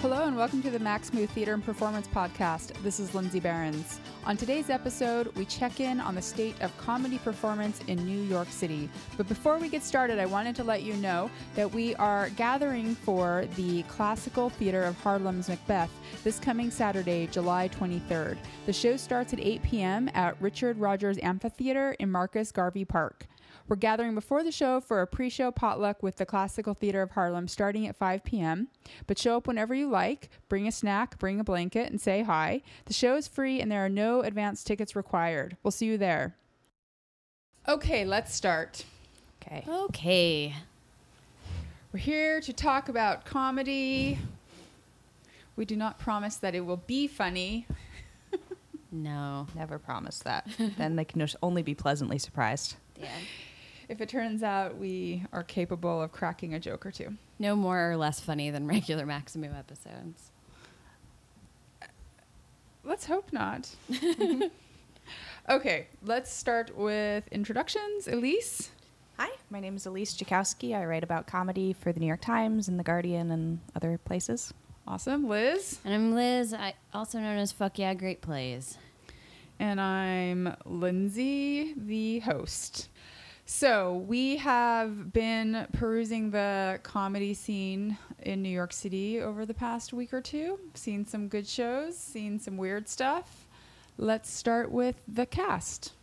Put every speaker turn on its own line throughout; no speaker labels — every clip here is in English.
Hello and welcome to the Maxamoo Theater and Performance Podcast. This is Lindsay Behrens. On today's episode, we check in on the state of comedy performance in New York City. But before we get started, I wanted to let you know that we are gathering for the Classical Theater of Harlem's Macbeth this coming Saturday, July 23rd. The show starts at 8 p.m. at Richard Rodgers Amphitheater in Marcus Garvey Park. We're gathering before the show for a pre show potluck with the Classical Theater of Harlem starting at 5 p.m. But show up whenever you like, bring a snack, bring a blanket, and say hi. The show is free and there are no advance tickets required. We'll see you there. Okay, let's start.
Okay.
Okay.
We're here to talk about comedy. We do not promise that it will be funny.
No.
Never promise that. then they can just only be pleasantly surprised.
Yeah.
If it turns out we are capable of cracking a joke or two.
No more or less funny than regular Maxamoo episodes.
Let's hope not. okay, let's start with introductions. Elise?
Hi, my name is Elise Czajkowski. I write about comedy for the New York Times and The Guardian and other places.
Awesome. Liz?
And I'm Liz, I, also known as Fuck Yeah Great Plays.
And I'm Lindsay, the host. So, we have been perusing the comedy scene in New York City over the past week or two, seen some good shows, seen some weird stuff. Let's start with the cast.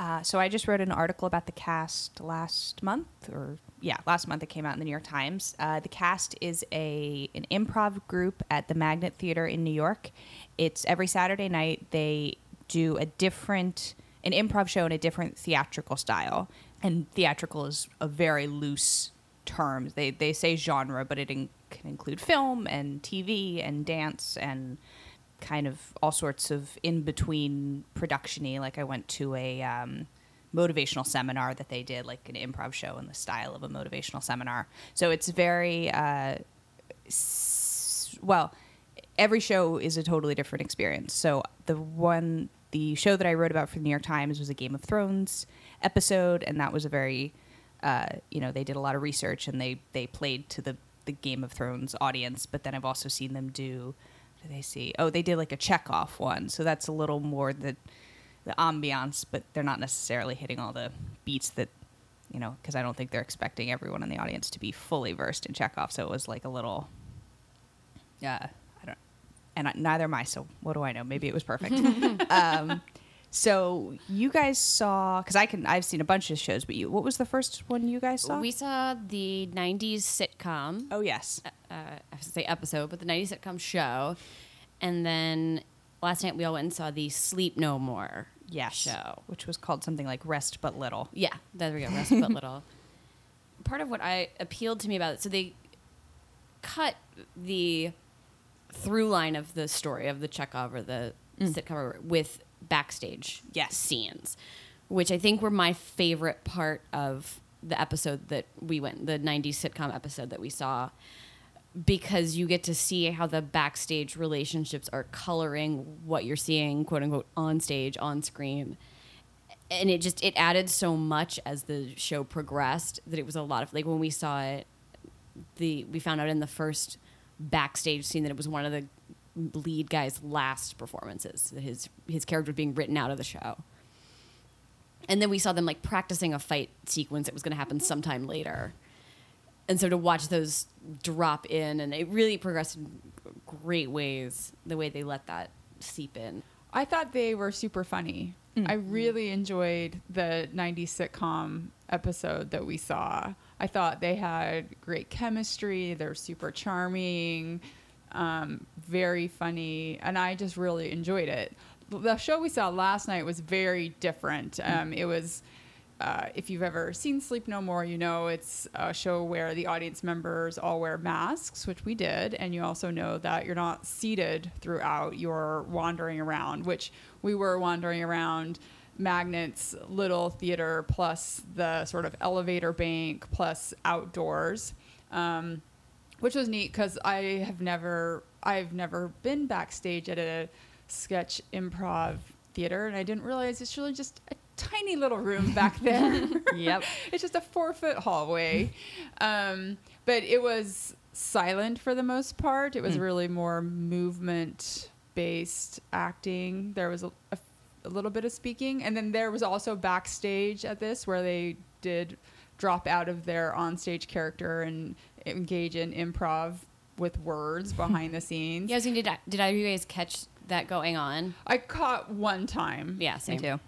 Uh, so I just wrote an article about the cast last month, or yeah, last month it came out in the New York Times. Uh, the cast is a an improv group at the Magnet Theater in New York. It's every Saturday night they do a different an improv show in a different theatrical style, and theatrical is a very loose term. They they say genre, but it in, can include film and TV and dance and kind of all sorts of in between productiony. Like I went to a um, motivational seminar that they did, like an improv show in the style of a motivational seminar. So it's very uh, s- well. Every show is a totally different experience. So the one, the show that I wrote about for the New York Times was a Game of Thrones episode, and that was a very, uh, you know, they did a lot of research and they they played to the the Game of Thrones audience. But then I've also seen them do do they see? Oh, they did like a Chekhov one, so that's a little more the the ambiance, but they're not necessarily hitting all the beats that you know, because I don't think they're expecting everyone in the audience to be fully versed in Chekhov. So it was like a little, yeah, don't, and I, neither am I. So what do I know? Maybe it was perfect. um, so you guys saw because I can I've seen a bunch of shows, but you what was the first one you guys saw?
We saw the 90s sitcom,
oh yes,
uh, I have to say episode, but the 90s sitcom show. And then last night we all went and saw the Sleep No More
yes,
show.
which was called something like Rest But Little.
Yeah, there we go. Rest but little. Part of what I appealed to me about it, so they cut the through line of the story of the Chekhov or the mm. sitcom with backstage
Yes.
scenes, which I think were my favorite part of the episode that we went, the 90s sitcom episode that we saw, because you get to see how the backstage relationships are coloring what you're seeing, quote unquote, on stage, on screen and it just it added so much as the show progressed that it was a lot of like when we saw it the we found out in the first backstage scene that it was one of the lead guy's last performances his his character was being written out of the show. And then we saw them like practicing a fight sequence that was going to happen sometime later. And so to watch those drop in and it really progressed in great ways the way they let that seep in.
I thought they were super funny. I really enjoyed the 90s sitcom episode that we saw. I thought they had great chemistry. They're super charming, um, very funny, and I just really enjoyed it. The show we saw last night was very different. Um, it was. Uh, if you've ever seen Sleep No More, you know it's a show where the audience members all wear masks, which we did, and you also know that you're not seated throughout, you're wandering around, which we were wandering around Magnet's little theater plus the sort of elevator bank plus outdoors. Um, which was neat because I have never I've never been backstage at a sketch improv theater, and I didn't realize it's really just a tiny little room back there.
Yep.
it's just a four foot hallway, um, but it was silent for the most part. It was really more movement based acting. There was a, a, a little bit of speaking, and then there was also backstage at this where they did drop out of their onstage character and engage in improv with words behind the scenes.
Yeah, I was thinking, did I, did either you guys catch that going on?
I caught one time.
Yeah,
Me
same.
too.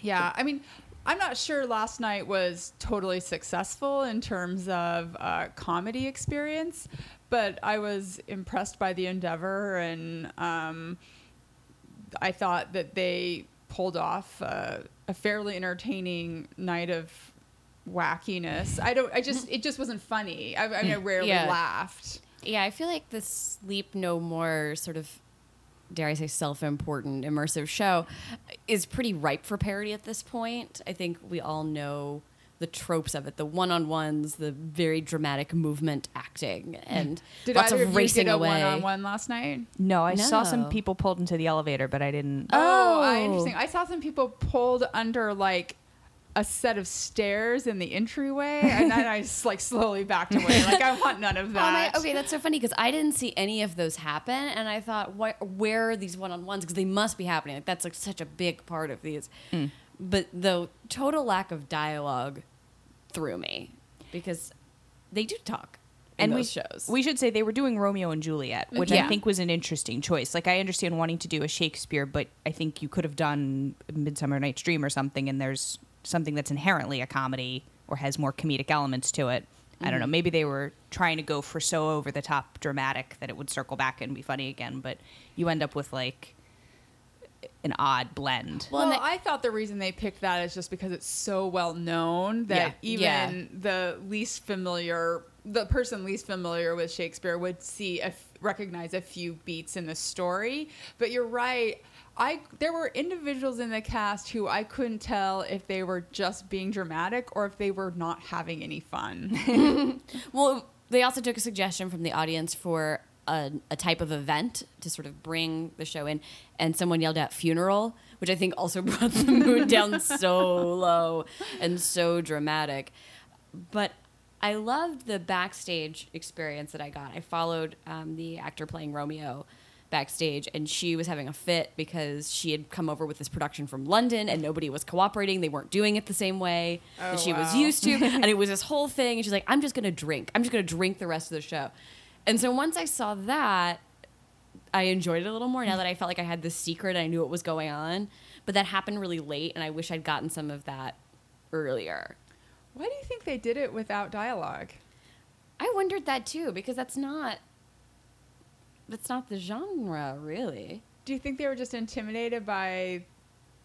Yeah, I mean, I'm not sure last night was totally successful in terms of uh, comedy experience, but I was impressed by the endeavor, and um, I thought that they pulled off uh, a fairly entertaining night of wackiness. I don't. I just. It just wasn't funny. I, I, mean, I rarely
Yeah.
laughed.
Yeah, I feel like the Sleep No More sort of, dare I say, self important, immersive show is pretty ripe for parody at this point. I think we all know the tropes of it the one on ones, the very dramatic movement acting, and
Did
lots
either
of
of you
racing
get a
away.
one-on-one last night?
No, I saw some people pulled into the elevator, but I didn't.
Oh, I-
Oh.
interesting. I saw some people pulled under like a set of stairs in the entryway, and then I just like slowly backed away. Like I want none of
Oh my,
that.
okay, that's so funny because I didn't see any of those happen, and I thought, why, where are these one-on-ones? Because they must be happening. Like that's like such a big part of these. Hmm. But the total lack of dialogue threw me because they do talk in
and we,
those shows.
we should say they were doing Romeo and Juliet, mm-hmm. which I think was an interesting choice. Like I understand wanting to do a Shakespeare, but I think you could have done Midsummer Night's Dream or something, and there's something that's inherently a comedy or has more comedic elements to it. I don't mm-hmm. know. Maybe they were trying to go for so over the top dramatic that it would circle back and be funny again, but you end up with like an odd blend.
Well,
Well, they-
I thought the reason they picked that is just because it's so well known that
Yeah.
even the least familiar, the person least familiar with Shakespeare would see a f- recognize a few beats in the story. But you're right. I there were individuals in the cast who I couldn't tell if they were just being dramatic or if they were not having any fun.
Well, they also took a suggestion from the audience for a, a type of event to sort of bring the show in, and someone yelled out "funeral," which I think also brought the mood down so low and so dramatic. But I loved the backstage experience that I got. I followed um, the actor playing Romeo backstage and she was having a fit because she had come over with this production from London and nobody was cooperating. They weren't doing it the same way
Oh,
that she was used to. and it was this whole thing. And she's like, I'm just going to drink. I'm just going to drink the rest of the show. And so once I saw that, I enjoyed it a little more now that I felt like I had this secret and I knew what was going on. But that happened really late and I wish I'd gotten some of that earlier.
Why do you think they did it without dialogue?
I wondered that too because that's not that's not the genre really.
Do you think they were just intimidated by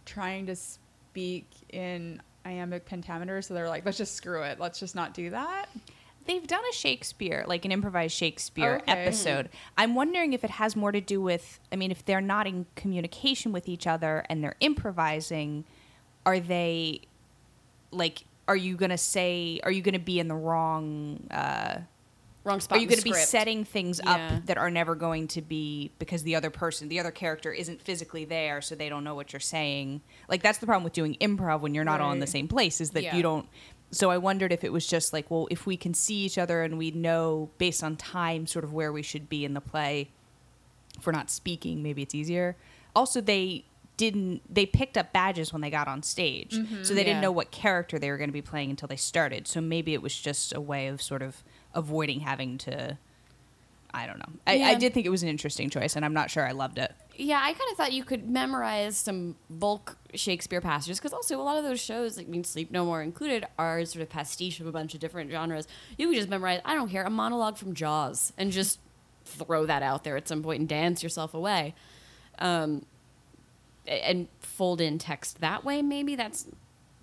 trying to speak in iambic pentameter? So they're like, let's just screw it. Let's just not do that.
They've done a Shakespeare, like an improvised Shakespeare
Okay.
episode. I'm wondering if it has more to do with, I mean, if they're not in communication with each other and they're improvising, are they, like, are you going to say, are you going to be in the wrong, uh,
Wrong spot.
are you going to be setting things
Yeah.
up that are never going to be because the other person, the other character isn't physically there, so they don't know what you're saying? Like, that's the problem with doing improv when you're not all in the same place, is that
Yeah.
you don't. So I wondered if it was just like, well, if we can see each other and we know based on time sort of where we should be in the play, if we're not speaking, maybe it's easier. Also, they didn't they picked up badges when they got on stage so mm-hmm. they
Yeah.
didn't know what character they were going to be playing until they started so maybe it was just a way of sort of avoiding having to i don't know I, I did think it was an interesting choice and i'm not sure i loved it
Yeah, I kind of thought you could memorize some bulk Shakespeare passages because also a lot of those shows, like I mean, Sleep No More included, are sort of pastiche of a bunch of different genres. You could just memorize, I don't care, a monologue from Jaws and just throw that out there at some point and dance yourself away, um, and fold in text that way. Maybe that's,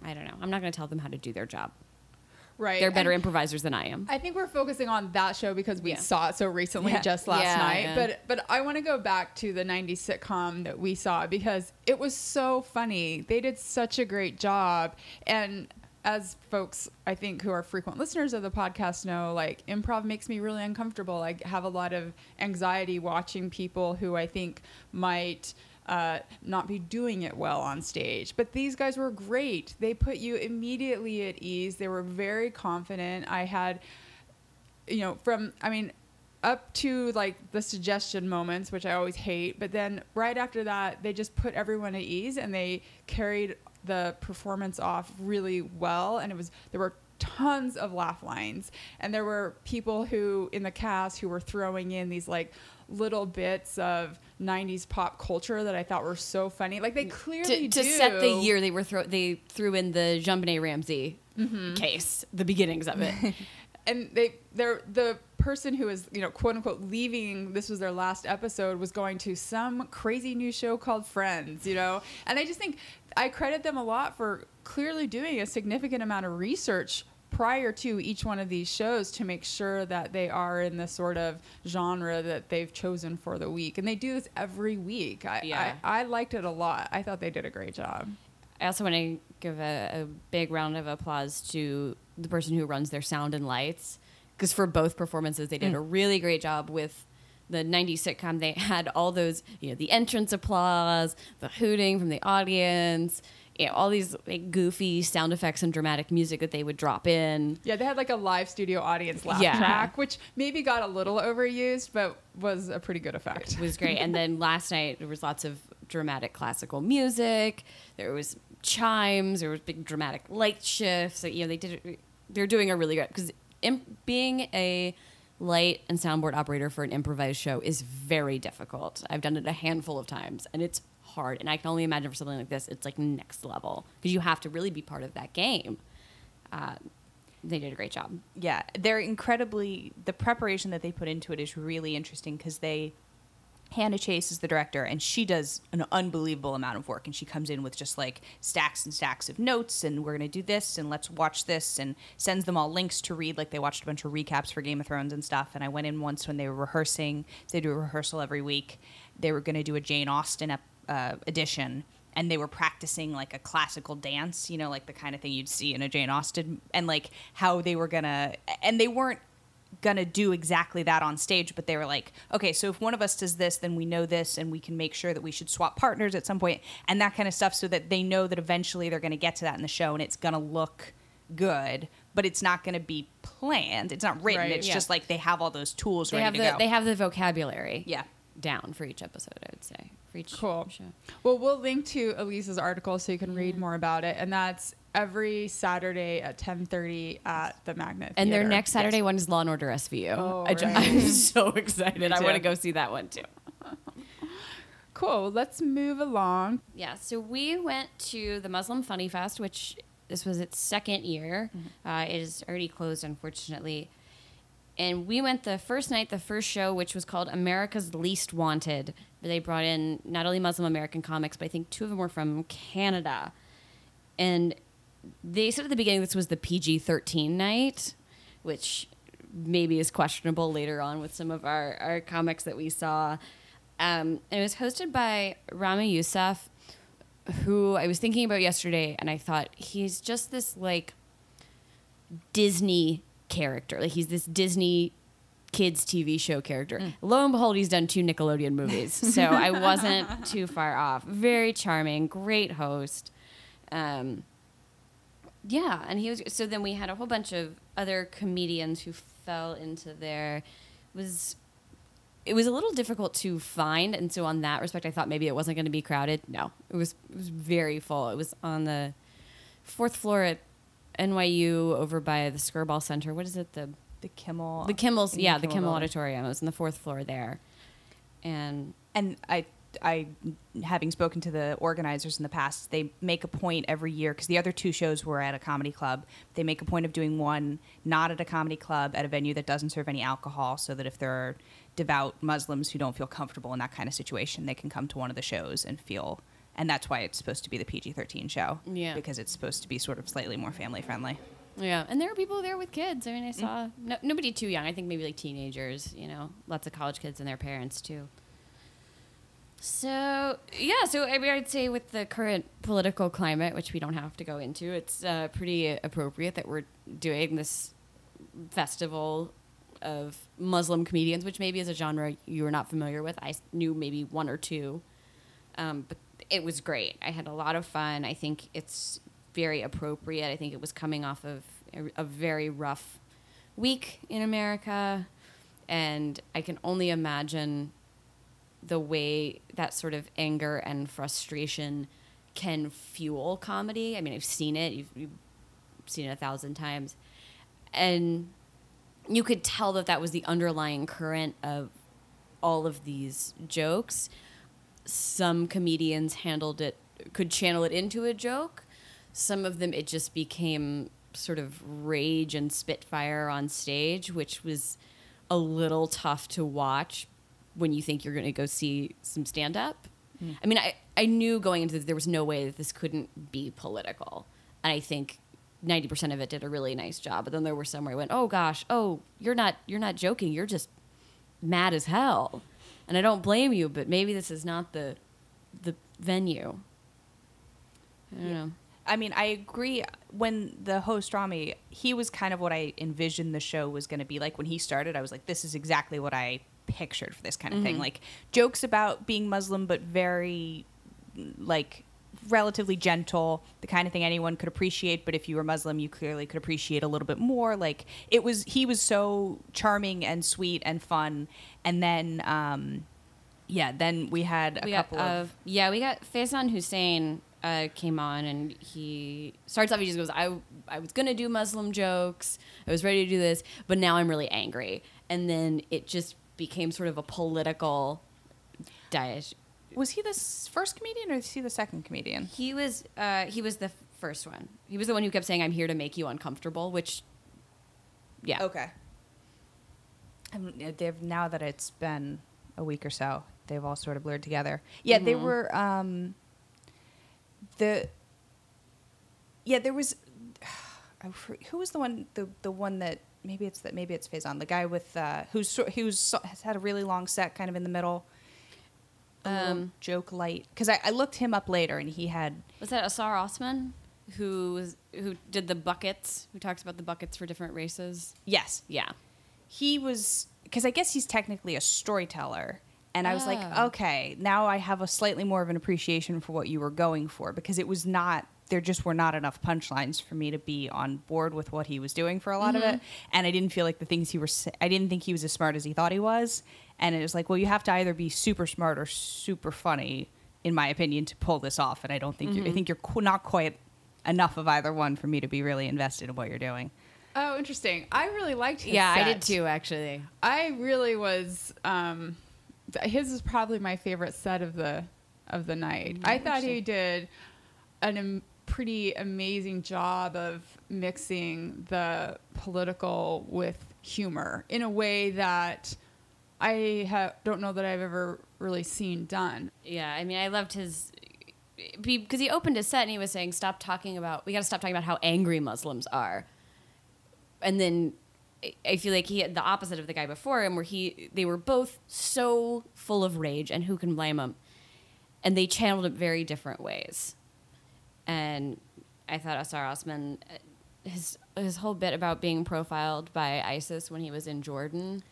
I don't know. I'm not going to tell them how to do their job.
Right.
They're better
And
improvisers than I am.
I think we're focusing on that show because we
Yeah.
saw it so recently,
Yeah.
just last
Yeah,
night.
yeah.
But but I want to go back to the '90s sitcom that we saw because it was so funny. They did such a great job, and as folks I think who are frequent listeners of the podcast know, like improv makes me really uncomfortable. I have a lot of anxiety watching people who I think might uh, not be doing it well on stage. But these guys were great. They put you immediately at ease. They were very confident. I had you know, from I mean, up to like the suggestion moments, which I always hate, but then right after that, they just put everyone at ease and they carried the performance off really well, and it was there were tons of laugh lines and there were people who in the cast who were throwing in these like little bits of 90s pop culture that I thought were so funny. Like they clearly
to, to set the year they were throw they threw in the JonBenét Ramsey
Mm-hmm.
case, the beginnings of it.
and they they're the person who was you know quote unquote leaving this was their last episode was going to some crazy new show called friends you know and i just think i credit them a lot for clearly doing a significant amount of research prior to each one of these shows to make sure that they are in the sort of genre that they've chosen for the week. And they do this every week. I
Yeah.
I, I liked it a lot. I thought they did a great job.
I also want to give a, a big round of applause to the person who runs their sound and lights because for both performances they did a mm. really great job with the 90s sitcom. They had all those you know the entrance applause the hooting from the audience you know all these like, goofy sound effects and dramatic music that they would drop in
Yeah, they had like a live studio audience laugh
Yeah.
track, which maybe got a little overused, but was a pretty good effect.
It was great. and then last night there was lots of dramatic classical music. There was chimes. There was big dramatic light shifts. So, you know, they did. They're doing a really good because being a light and soundboard operator for an improvised show is very difficult. I've done it a handful of times, and it's hard. And I can only imagine for something like this, it's like next level because you have to really be part of that game. Uh, they did a great job.
yeah, they're incredibly the preparation that they put into it is really interesting because they Hannah Chase is the director and she does an unbelievable amount of work and she comes in with just like stacks and stacks of notes and we're going to do this and let's watch this and sends them all links to read like they watched a bunch of recaps for Game of Thrones and stuff and I went in once when they were rehearsing so they do a rehearsal every week they were going to do a Jane Austen ep- uh, edition and they were practicing like a classical dance, you know, like the kind of thing you'd see in a Jane Austen, and like how they were gonna, and they weren't gonna do exactly that on stage, but they were like, okay, so if one of us does this, then we know this, and we can make sure that we should swap partners at some point, and that kind of stuff, so that they know that eventually they're gonna get to that in the show, and it's gonna look good, but it's not gonna be planned. It's not written.
Right.
It's
Yeah.
just like they have all those tools
They
ready
have
to
the
go.
they have the vocabulary
yeah.
down for each episode. I would say for each
Cool.
show.
Well, we'll link to Elisa's article so you can
Mm-hmm.
read more about it, and that's every Saturday at 10:30 at the Magnet.
And their next Saturday one is Law and Order SVU.
Oh,
I ju-
right.
I'm so excited. I want to go see that one too.
Cool. Let's move along.
Yeah, so we went to the Muslim Funny Fest, which this was its second year. Uh, it is already closed, unfortunately. And we went the first night, the first show, which was called America's Least Wanted. They brought in not only Muslim American comics, but I think two of them were from Canada. And they said at the beginning this was the PG 13 night, which maybe is questionable later on with some of our, our comics that we saw. Um, and it was hosted by Ramy Youssef, who I was thinking about yesterday, and I thought he's just this like Disney character. Like he's this Disney kids TV show character. Lo and behold, he's done two Nickelodeon movies, so I wasn't too far off. Very charming, great host. Um, yeah, and he was. So then we had a whole bunch of other comedians who fell into there. It was it was a little difficult to find, and so on that respect, I thought maybe it wasn't going to be crowded. No, it was it was very full. It was on the fourth floor at NYU over by the Skirball Center. What is it? The
The Kimmel.
the Kimmel's, yeah, the Kimmel
building.
Auditorium. It was in the fourth floor there, and
and I, I, having spoken to the organizers in the past, they make a point every year because the other two shows were at a comedy club. They make a point of doing one not at a comedy club at a venue that doesn't serve any alcohol, so that if there are devout Muslims who don't feel comfortable in that kind of situation, they can come to one of the shows and feel. And that's why it's supposed to be the PG thirteen show.
Yeah.
because it's supposed to be sort of slightly more family friendly.
yeah, and there were people there with kids. I mean, I saw no, nobody too young. I think maybe like teenagers. You know, lots of college kids and their parents too. So yeah, so I mean, I'd say with the current political climate, which we don't have to go into, it's uh, pretty appropriate that we're doing this festival of Muslim comedians, which maybe is a genre you are not familiar with. I knew maybe one or two, um, but it was great. I had a lot of fun. I think it's very appropriate. I think it was coming off of a, a very rough week in America, and I can only imagine the way that sort of anger and frustration can fuel comedy. I mean, I've seen it. You've, you've seen it a thousand times, and you could tell that that was the underlying current of all of these jokes. Some comedians handled it, could channel it into a joke. Some of them, it just became sort of rage and spitfire on stage, which was a little tough to watch when you think you're going to go see some stand up. Hmm. I mean, I, I knew going into this, there was no way that this couldn't be political. And I think 90% of it did a really nice job. But then there were some where I went, oh gosh, oh, you're not, you're not joking. You're just mad as hell. And I don't blame you, but maybe this is not the, the venue. I don't know.
I mean, I agree. Uh, when the host Rami, he was kind of what I envisioned the show was going to be like. When he started, I was like, this is exactly what I pictured for this kind of thing. Mm-hmm. Like jokes about being Muslim, but very like relatively gentle, the kind of thing anyone could appreciate. But if you were Muslim, you clearly could appreciate a little bit more. Like it was, he was so charming and sweet and fun. And then, um, yeah, then we had a
we
couple
got,
of
uh, yeah, we got Faison Hussein uh, came on and he starts off. He just goes, "I I was gonna do Muslim jokes. I was ready to do this, but now I'm really angry." And then it just became sort of a political diet.
Was he the first comedian or is he the second comedian?
He was uh, he was the first one. He was the one who kept saying, "I'm here to make you uncomfortable," which yeah,
Okay. Um, yeah, they've now that it's been a week or so, they've all sort of blurred together. Yeah, they
Mhm.
were um, the. Yeah, there was. Who was the one? The the one that maybe it's that maybe it's Faison, the guy with uh, who's sor- who's has had a really long set, kind of in the middle.
Um,
joke light because I, I looked him up later and he had
was that Azhar Usman who was who did the buckets? Who talks about the buckets for different races?
yes
Yeah.
he was because I guess he's technically a storyteller. And I was like,
Oh.
okay, now I have a slightly more of an appreciation for what you were going for because it was not there just were not enough punchlines for me to be on board with what he was doing for a lot of it. Mm-hmm. And I didn't feel like the things he was I didn't think he was as smart as he thought he was. And it was like, well, you have to either be super smart or super funny in my opinion to pull this off and I don't think you I mm-hmm. think you're qu- not quite enough of either one for me to be really invested in what you're doing.
Oh, interesting. I really liked his
Yeah, I did too, actually.
I really was. Um, his is probably my favorite set of the of the night. Mm-hmm. I thought he did an am- pretty amazing job of mixing the political with humor in a way that I ha- don't know that I've ever really seen done.
Yeah, I mean, I loved his because he opened his set and he was saying, "Stop talking about. We got to stop talking about how angry Muslims are." And then I- feel like he had the opposite of the guy before him, where he they were both so full of rage, and who can blame them? And they channeled it very different ways. And I thought Azhar Usman, his his whole bit about being profiled by ISIS when he was in Jordan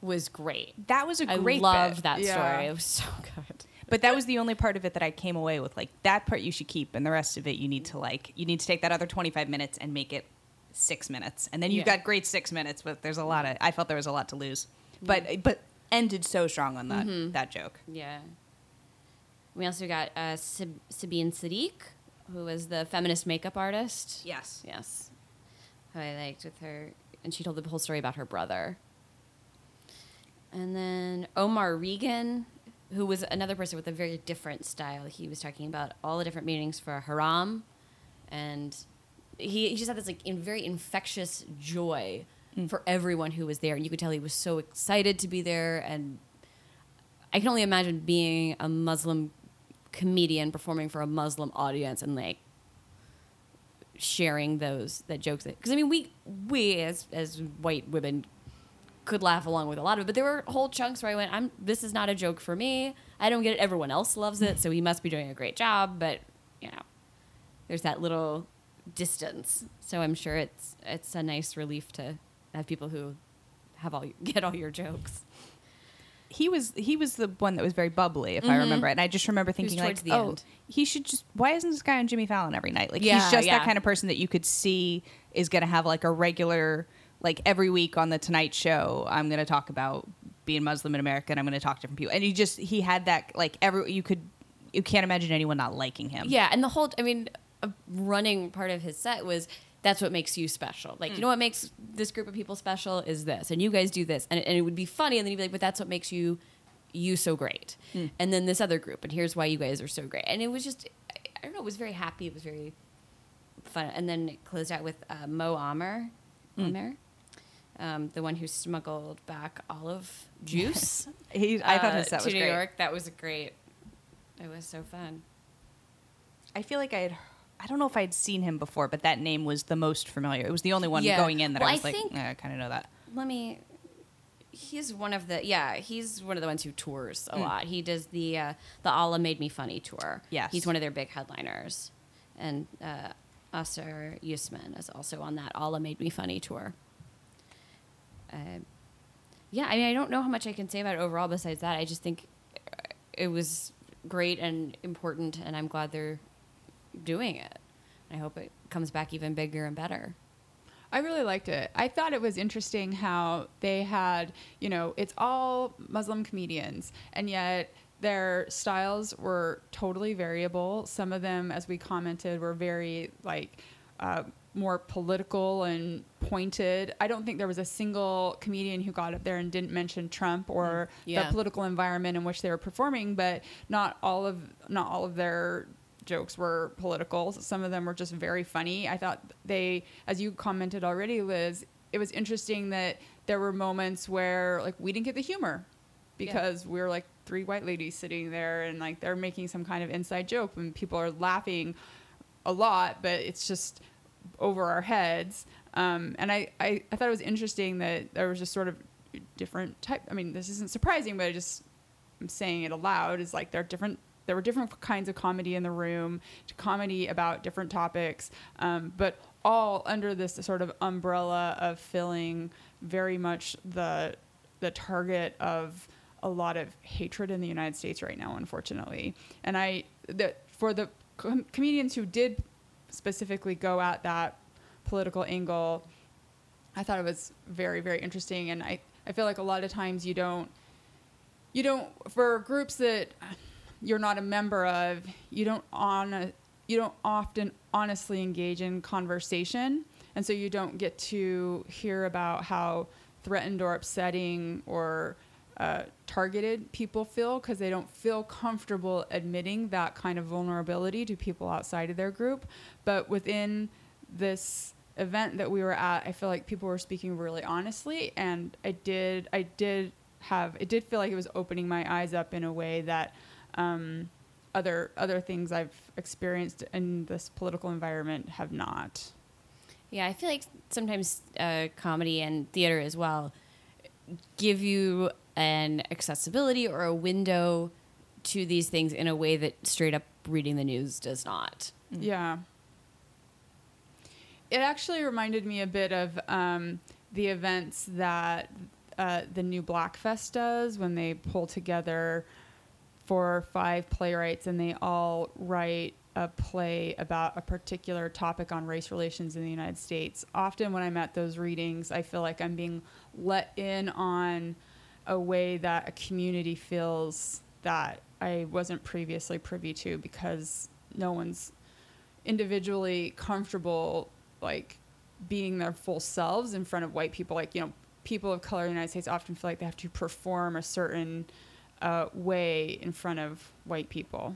was great.
That was a great
I loved
bit.
that
Yeah.
story. It was so good.
But that was the only part of it that I came away with. Like that part you should keep, and the rest of it you need to like. You need to take that other twenty five minutes and make it six minutes, and then you've
Yeah.
got great six minutes. But there's a lot of. I felt there was a lot to lose, but but ended so strong on that
Mm-hmm.
that joke.
Yeah. We also got uh, Sab- Sabine Sadiq, who was the feminist makeup artist.
Yes.
Yes. Who I liked with her. And she told the whole story about her brother. And then Omar Regan, who was another person with a very different style. He was talking about all the different meanings for haram. And he, he just had this like in very infectious joy mm. for everyone who was there. And you could tell he was so excited to be there. And I can only imagine being a Muslim comedian performing for a Muslim audience and like sharing those that jokes because I mean we we as as white women could laugh along with a lot of it, but there were whole chunks where I went, I'm this is not a joke for me. I don't get it. Everyone else loves it, so he must be doing a great job. But you know, there's that little distance. So I'm sure it's it's a nice relief to have people who have all get all your jokes.
He was he was the one that was very bubbly, if I mm-hmm. remember it. And I just remember thinking like,
towards the
oh,
end.
he should just. Why isn't this guy on Jimmy Fallon every night? Like
Yeah,
he's just
yeah.
that kind of person that you could see is going to have like a regular like every week on the Tonight Show, I'm going to talk about being Muslim in America, and I'm going to talk to different people. And he just he had that like every you could you can't imagine anyone not liking him.
Yeah, and the whole I mean, a running part of his set was that's what makes you special. Like, you know what makes this group of people special is this, and you guys do this, and, and it would be funny, and then you'd be like, but that's what makes you you so great. And then this other group, and here's why you guys are so great. And it was just, I, I don't know, it was very happy. It was very fun. And then it closed out with uh, Mo Amer, Amer, um, the one who smuggled back olive juice.
He, I thought
uh,
his set
to
was
New
great.
York. That was great. It was so fun.
I feel like I had. I don't know if I'd seen him before, but that name was the most familiar. It was the only one
Yeah.
going in that
Well,
I was
I
like,
think-
"Eh, I kind of know that.
let me he's one of the yeah he's one of the ones who tours a lot he does the uh, the allah made me funny tour
Yes.
he's one of their big headliners and uh, Azhar Usman is also on that allah made me funny tour uh, yeah i mean i don't know how much i can say about it overall besides that i just think it was great and important and i'm glad they're doing it i hope it comes back even bigger and better
I really liked it. I thought it was interesting how they had, you know, it's all Muslim comedians, and yet their styles were totally variable. Some of them, as we commented, were very like uh, more political and pointed. I don't think there was a single comedian who got up there and didn't mention Trump or
Yeah.
the political environment in which they were performing. But not all of not all of their jokes were political. Some of them were just very funny. I thought they, as you commented already, Liz, it was interesting that there were moments where like we didn't get the humor because we were like three white ladies sitting there and like they're making some kind of inside joke and people are laughing a lot, but it's just over our heads. Um, and I, I, I thought it was interesting that there was just sort of different type. I mean, this isn't surprising, but I just I'm saying it aloud is like there are different there were different kinds of comedy in the room, comedy about different topics, um, but all under this sort of umbrella of filling very much the the target of a lot of hatred in the United States right now, unfortunately. And I that for the com- comedians who did specifically go at that political angle, I thought it was very very interesting, and I I feel like a lot of times you don't you don't for groups that you're not a member of you don't on a, you don't often honestly engage in conversation. And so you don't get to hear about how threatened or upsetting or uh, targeted people feel because they don't feel comfortable admitting that kind of vulnerability to people outside of their group. But within this event that we were at i feel like people were speaking really honestly and i did i did have it did feel like it was opening my eyes up in a way that um, other other things I've experienced in this political environment have not.
Yeah, I feel like sometimes uh, comedy and theater as well give you an accessibility or a window to these things in a way that straight up reading the news does not.
Yeah. It actually reminded me a bit of um, the events that uh, the new Blackfest does when they pull together four or five playwrights and they all write a play about a particular topic on race relations in the United States. Often when I'm at those readings, I feel like I'm being let in on a way that a community feels that I wasn't previously privy to because no one's individually comfortable like being their full selves in front of white people like you know people of color in the united states often feel like they have to perform a certain uh, way in front of white people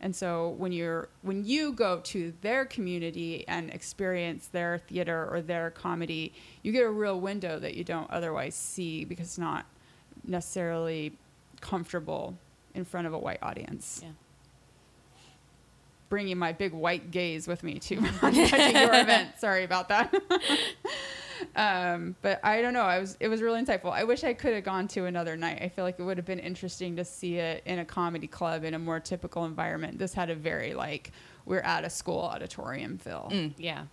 and so when you're when you go to their community and experience their theater or their comedy you get a real window that you don't otherwise see because it's not necessarily comfortable in front of a white audience
Yeah.
bringing my big white gaze with me to judging your event. Sorry about that. um, but I don't know. I was it was really insightful. I wish I could have gone to another night. I feel like it would have been interesting to see it in a comedy club in a more typical environment. This had a very like we're at a school auditorium feel.
Yeah.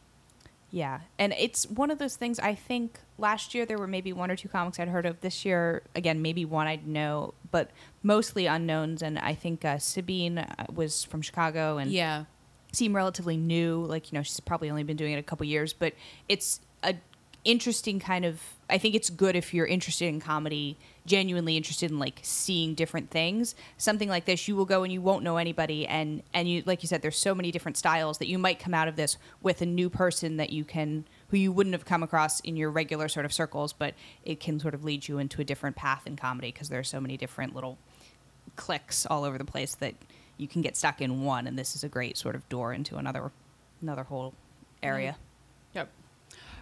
Yeah, and it's one of those things. I think last year there were maybe one or two comics I'd heard of. This year, again, maybe one I'd know, but mostly unknowns. And I think uh, Sabine uh, was from Chicago and
Yeah.
seemed relatively new. Like you know, she's probably only been doing it a couple years, but it's a interesting kind of I think it's good if you're interested in comedy, genuinely interested in like seeing different things. Something like this, you will go and you won't know anybody and and you like you said there's so many different styles that you might come out of this with a new person that you can who you wouldn't have come across in your regular sort of circles, but it can sort of lead you into a different path in comedy because there are so many different little clicks all over the place that you can get stuck in one and this is a great sort of door into another another whole area.
Yep.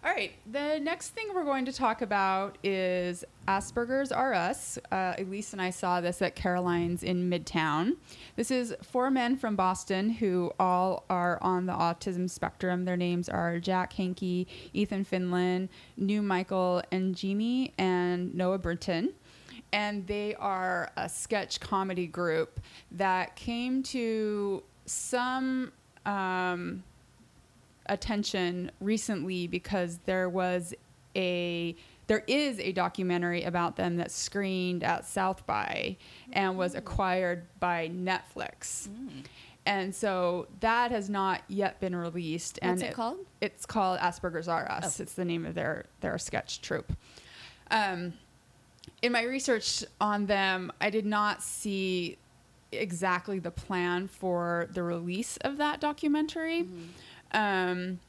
All right. The next thing we're going to talk about is Asperger's R Us. Uh, Elise and I saw this at Caroline's in Midtown. This is four men from Boston who all are on the autism spectrum. Their names are Jack Hanke, Ethan Finlan, New Michael Ingemi, and Noah Britton. And they are a sketch comedy group that came to some. Um, attention recently because there was a there is a documentary about them that screened at South by and was mm. acquired by Netflix. Mm. And so that has not yet been released.
What's
and
it called?
It's called Asperger's R Us.
Oh.
It's the name of their their sketch troupe. Um, in my research on them, I did not see exactly the plan for the release of that documentary. Mm-hmm. Um,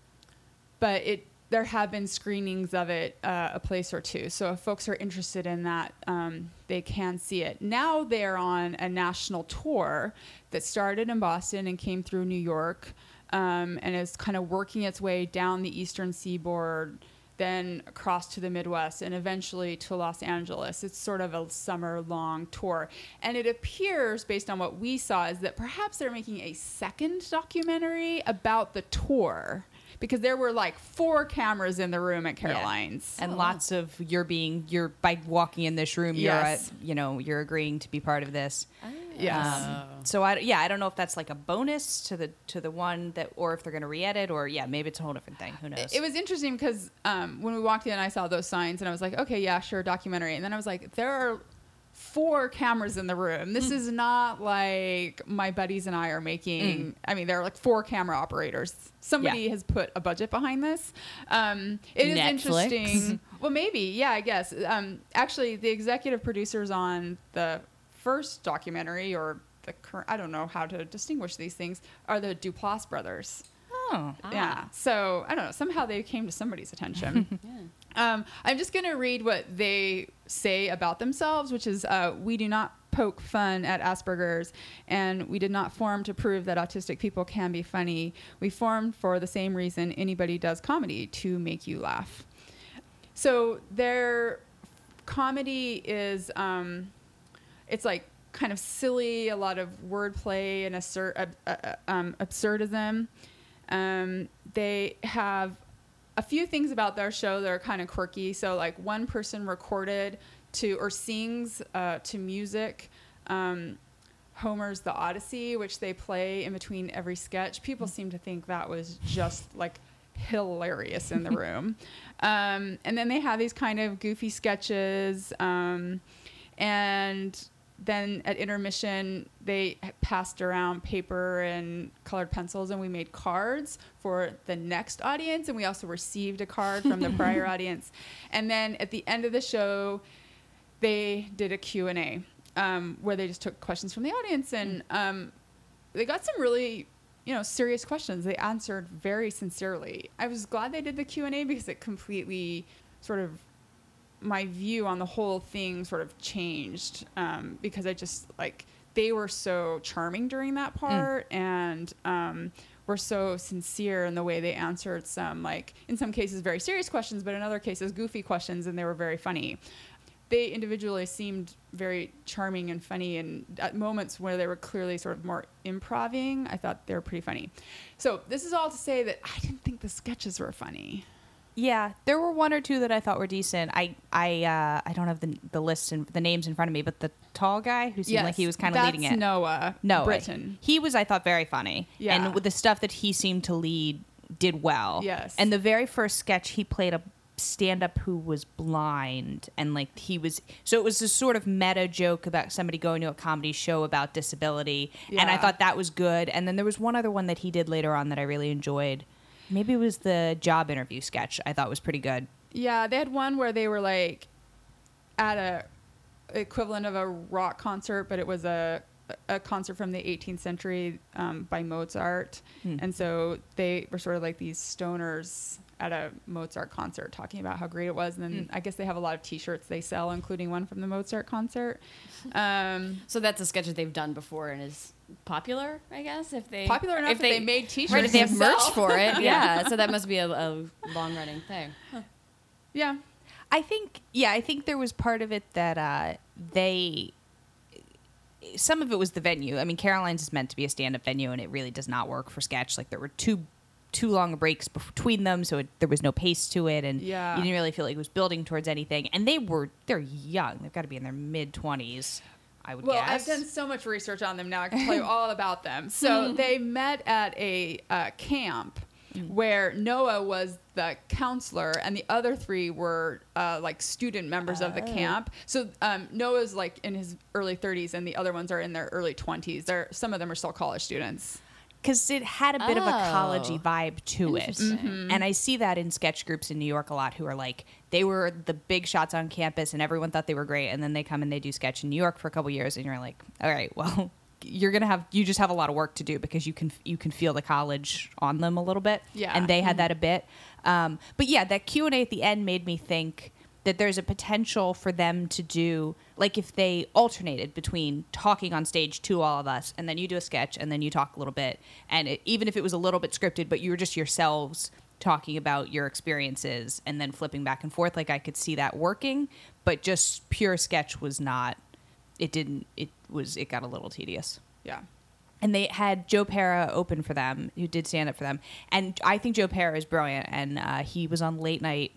but it there have been screenings of it uh, a place or two. So if folks are interested in that, um, they can see it. Now they're on a national tour that started in Boston and came through New York, um, and is kind of working its way down the eastern seaboard, then across to the Midwest, and eventually to Los Angeles. It's sort of a summer long tour. And it appears, based on what we saw, is that perhaps they're making a second documentary about the tour. Because there were like four cameras in the room at Caroline's.
and
Oh,
lots of you're being you're by walking in this room you're
Yes.
uh, you know you're agreeing to be part of this
Yes.
Um, so I yeah I don't know if that's like a bonus to the to the one that or if they're going to re-edit or yeah maybe it's a whole different thing who knows
It was interesting because um, when we walked in, I saw those signs and I was like, okay, yeah, sure, documentary. And then I was like, there are four cameras in the room. This is not like my buddies and I are making. I mean, there are like four camera operators. Somebody
Yeah.
has put a budget behind this. Um, it is
Netflix?
interesting. well, maybe, yeah, I guess. Um, actually, the executive producers on the first documentary or the current, I don't know how to distinguish these things, are the Duplass brothers.
oh
Yeah. So I don't know. Somehow they came to somebody's attention. um, I'm just going to read what they say about themselves, which is uh, we do not poke fun at Asperger's, and we did not form to prove that autistic people can be funny. We formed for the same reason anybody does comedy to make you laugh. So their comedy is um, it's like kind of silly, a lot of wordplay and assert, uh, uh, um, absurdism. Um, they have a few things about their show that are kind of quirky. So, like one person recorded to or sings uh, to music. Um, Homer's The Odyssey, which they play in between every sketch. People seem to think that was just like hilarious in the room. Um, and then they have these kind of goofy sketches. Um, and then at intermission, they passed around paper and colored pencils, and we made cards for the next audience. And we also received a card from the prior audience. And then at the end of the show, they did a Q&A um, where they just took questions from the audience and um, they got some really you know serious questions they answered very sincerely i was glad they did the q&a because it completely sort of my view on the whole thing sort of changed um, because i just like they were so charming during that part and um, were so sincere in the way they answered some like in some cases very serious questions but in other cases goofy questions and they were very funny. They individually seemed very charming and funny and at moments where they were clearly sort of more improving i thought they were pretty funny. So this is all to say that i didn't think the sketches were funny
Yeah, there were one or two that I thought were decent. I I uh, I don't have the the list and the names in front of me, but the tall guy who seemed like he was kind of leading
that's
it.
noah
no,
Britton
He was, I thought, very funny.
Yeah.
and with the stuff that he seemed to lead, did well.
Yes.
And the very first sketch, he played a stand-up who was blind, and like he was. So it was this sort of meta joke about somebody going to a comedy show about disability, yeah. and I thought that was good. And then there was one other one that he did later on that I really enjoyed. Maybe it was the job interview sketch. I thought was pretty good.
Yeah, they had one where they were like at a equivalent of a rock concert, but it was a a concert from the 18th century um, by Mozart,
Hmm.
and so they were sort of like these stoners at a Mozart concert talking about how great it was. And then
Hmm.
I guess they have a lot of T-shirts they sell, including one from the Mozart concert. Um,
So that's a sketch that they've done before and is popular, I guess. If they
popular enough
if
that they, made T-shirts.
right, if they have
to
merch for it, yeah. So that must be a, a long running thing.
Yeah.
I think, yeah, I think there was part of it that uh, they. Some of it was the venue. I mean, Caroline's is meant to be a stand-up venue, and it really does not work for sketch. Like there were two, too long breaks between them, so it, there was no pace to it, and
Yeah.
you didn't really feel like it was building towards anything. And they were they're young; they've got to be in their mid twenties, I would guess.
Well,
guess.
I've done so much research on them now. I can tell you all about them. So they met at a uh, camp where Noah was the counselor, and the other three were uh, like student members of the camp. So um, Noah's like in his early 30s, and the other ones are in their early 20s. They're some of them are still college students.
Because it had a bit of a
Oh.
collegey vibe to it,
Interesting.
and I see that in sketch groups in New York a lot. Who are like they were the big shots on campus, and everyone thought they were great, and then they come and they do sketch in New York for a couple years, and you're like, all right, well, you're gonna have you just have a lot of work to do because you can you can feel the college on them a little bit,
Yeah.
and they had that a bit, um, but yeah, that Q and A at the end made me think that there's a potential for them to do like if they alternated between talking on stage to all of us and then you do a sketch and then you talk a little bit and it, even if it was a little bit scripted but you were just yourselves talking about your experiences and then flipping back and forth like i could see that working but just pure sketch was not it didn't it was it got a little tedious
Yeah.
and they had Joe Pera open for them, who did stand up for them. And I think Joe Pera is brilliant. And uh, he was on Late Night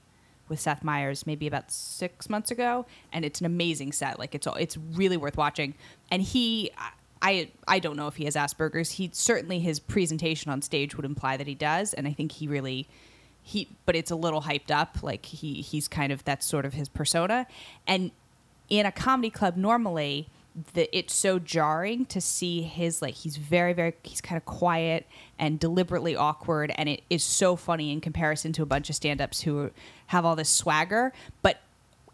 with Seth Meyers maybe about six months ago, and it's an amazing set. Like it's all, it's really worth watching. And he, I I don't know if he has Asperger's. He certainly his presentation on stage would imply that he does, and I think he really. He, but it's a little hyped up. Like he, he's kind of that's sort of his persona, and in a comedy club normally that it's so jarring to see his like he's very very he's kind of quiet and deliberately awkward and it is so funny in comparison to a bunch of stand-ups who have all this swagger. But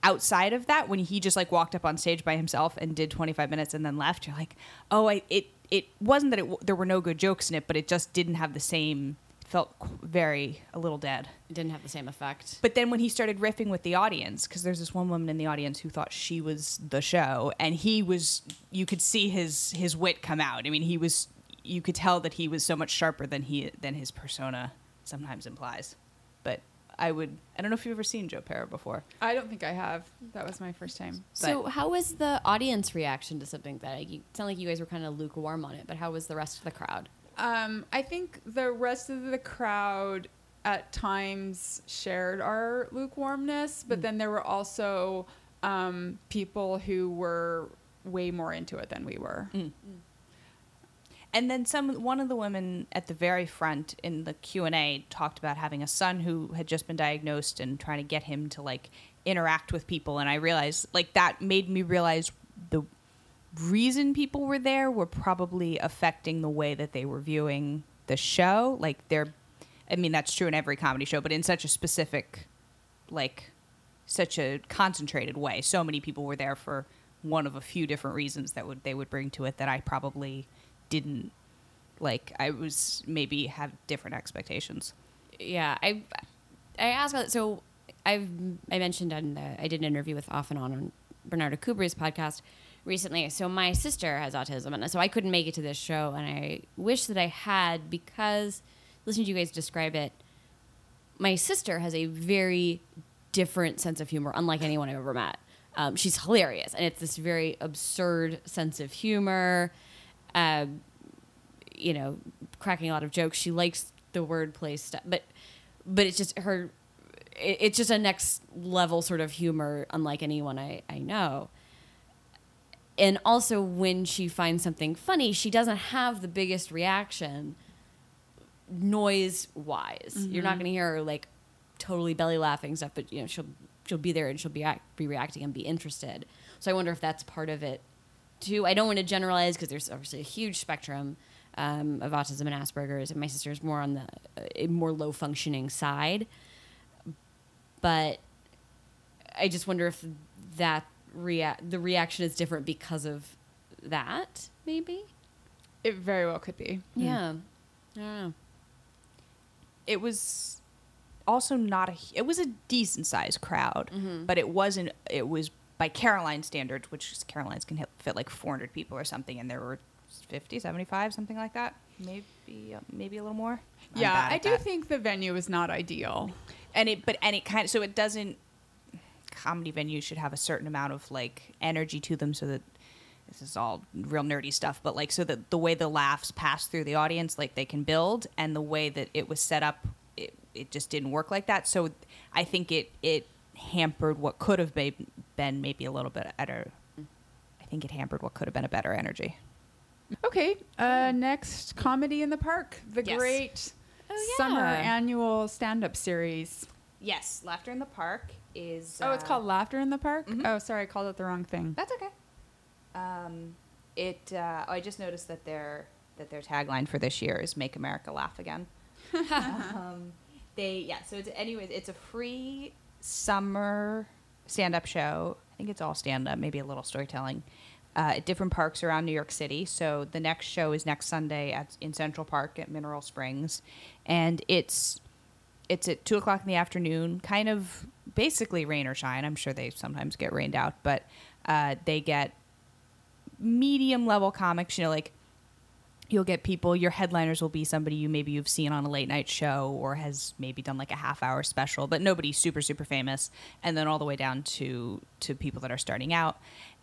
outside of that when he just like walked up on stage by himself and did 25 minutes and then left you're like oh I it it wasn't that it there were no good jokes in it but it just didn't have the same felt very a little dead
It didn't have the same effect.
but then when he started riffing with the audience, because there's this one woman in the audience who thought she was the show, and he was, you could see his his wit come out. I mean, he was, you could tell that he was so much sharper than he than his persona sometimes implies. But I would, I don't know if you've ever seen Joe Pera before.
I don't think I have. That was my first time.
So, how was the audience reaction to something that you sound like you guys were kind of lukewarm on it? But how was the rest of the crowd?
Um, I think the rest of the crowd at times shared our lukewarmness, but then there were also um, people who were way more into it than we were.
And then some one of the women at the very front in the Q&A talked about having a son who had just been diagnosed and trying to get him to like interact with people and I realized like that made me realize the reason people were there were probably affecting the way that they were viewing the show. Like they're I mean that's true in every comedy show but in such a specific like such a concentrated way. So many people were there for one of a few different reasons that would they would bring to it that I probably didn't like I was maybe have different expectations.
Yeah, I I asked about so I've I mentioned on the, I did an interview with Off and On on Bernardo Kubri's podcast recently. So my sister has autism, and so I couldn't make it to this show, and I wish that I had because listening to you guys describe it, my sister has a very different sense of humor, unlike anyone I've ever met. Um, she's hilarious, and it's this very absurd sense of humor. Um, you know, cracking a lot of jokes. She likes the wordplay stuff, but but it's just her. it- It's just a next level sort of humor, unlike anyone I, I know. And also, when she finds something funny, she doesn't have the biggest reaction noise wise. You're not going to hear her like totally belly laughing stuff, but you know she'll she'll be there and she'll be act, be reacting and be interested. So I wonder if that's part of it too. I don't want to generalize because there's obviously a huge spectrum um, of autism and Asperger's, and my sister's more on the uh, more low functioning side. But I just wonder if that rea- the reaction is different because of that, maybe.
It very well could be.
Yeah. I don't know.
it was also not a it was a decent sized crowd but it wasn't it was by caroline standards which is caroline's can hit- fit like 400 people or something and there were 50 75 something like that maybe uh, maybe a little more I'm
yeah, I do
that.
think the venue is not ideal.
and it but and it kind of so it doesn't comedy venues should have a certain amount of like energy to them so that this is all real nerdy stuff but like so that the way the laughs pass through the audience like they can build and the way that it was set up it, it just didn't work like that so i think it it hampered what could have been, been maybe a little bit better i think it hampered what could have been a better energy
Okay, uh, next comedy in the park, the
Yes.
great
Oh,
summer annual stand-up series.
yes laughter in the park is
oh, it's
uh,
called Laughter in the Park.
mhm.
Oh, sorry, I called it the wrong thing.
That's okay. Um, it. Uh, I just noticed that their that their tagline for this year is "Make America Laugh Again." um, they yeah. So it's anyways, it's a free summer stand up show. I think it's all stand up, maybe a little storytelling. Uh, at different parks around New York City. So the next show is next Sunday at in Central Park at Mineral Springs, and it's it's at two o'clock in the afternoon, kind of basically rain or shine. I'm sure they sometimes get rained out, but uh, they get medium level comics. You know, like you'll get people. Your headliners will be somebody you maybe you've seen on a late night show or has maybe done like a half hour special, but nobody super super famous. And then all the way down to to people that are starting out.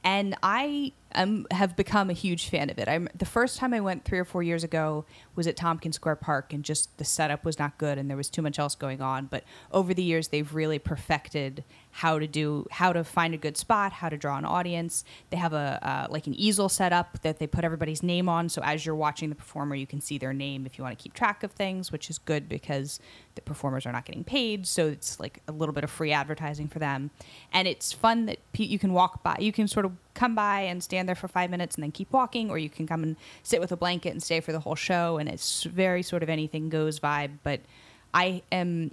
And I um, have become a huge fan of it. I'm the first time I went three or four years ago was at Tompkins Square Park, and just the setup was not good, and there was too much else going on. But over the years, they've really perfected how to do how to find a good spot, how to draw an audience. They have a uh, like an easel set up that they put everybody's name on, so as you're watching the performer, you can see their name if you want to keep track of things, which is good because the performers are not getting paid, so it's like a little bit of free advertising for them. And it's fun that you can walk by, you can sort of come by and stand there for five minutes and then keep walking, or you can come and sit with a blanket and stay for the whole show. And it's very sort of anything goes vibe. But I am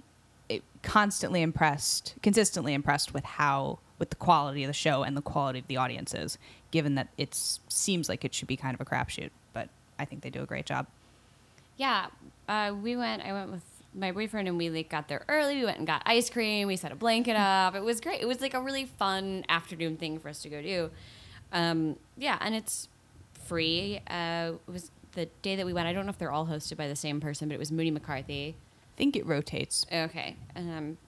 constantly impressed, consistently impressed with how, with the quality of the show and the quality of the audiences, given that it seems like it should be kind of a crapshoot. But I think they do a great job.
Yeah, uh, we went. I went with my boyfriend, and we like got there early. We went and got ice cream. We set a blanket up. It was great. It was like a really fun afternoon thing for us to go do. Um, yeah, and it's free. Uh, it was the day that we went. I don't know if they're all hosted by the same person, but it was Moody McCarthy.
I think it rotates.
Okay, um,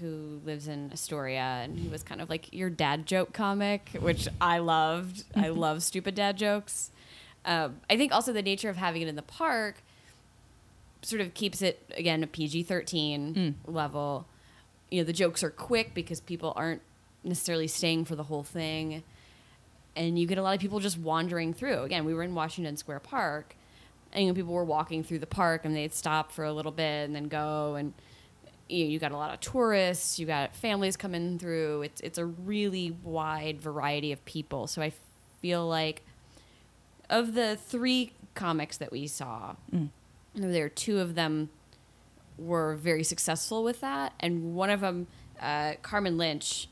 who lives in Astoria, and he was kind of like your dad joke comic, which I loved. I love stupid dad jokes. Um, I think also the nature of having it in the park sort of keeps it again a PG thirteen level. You know, the jokes are quick because people aren't necessarily staying for the whole thing, and you get a lot of people just wandering through. Again, we were in Washington Square Park, and you know, people were walking through the park, and they'd stop for a little bit and then go and you, you got a lot of tourists, you got families coming through. It's it's a really wide variety of people. So I feel like of the three comics that we saw, there are two of them were very successful with that, and one of them, uh, Carmen Lynch.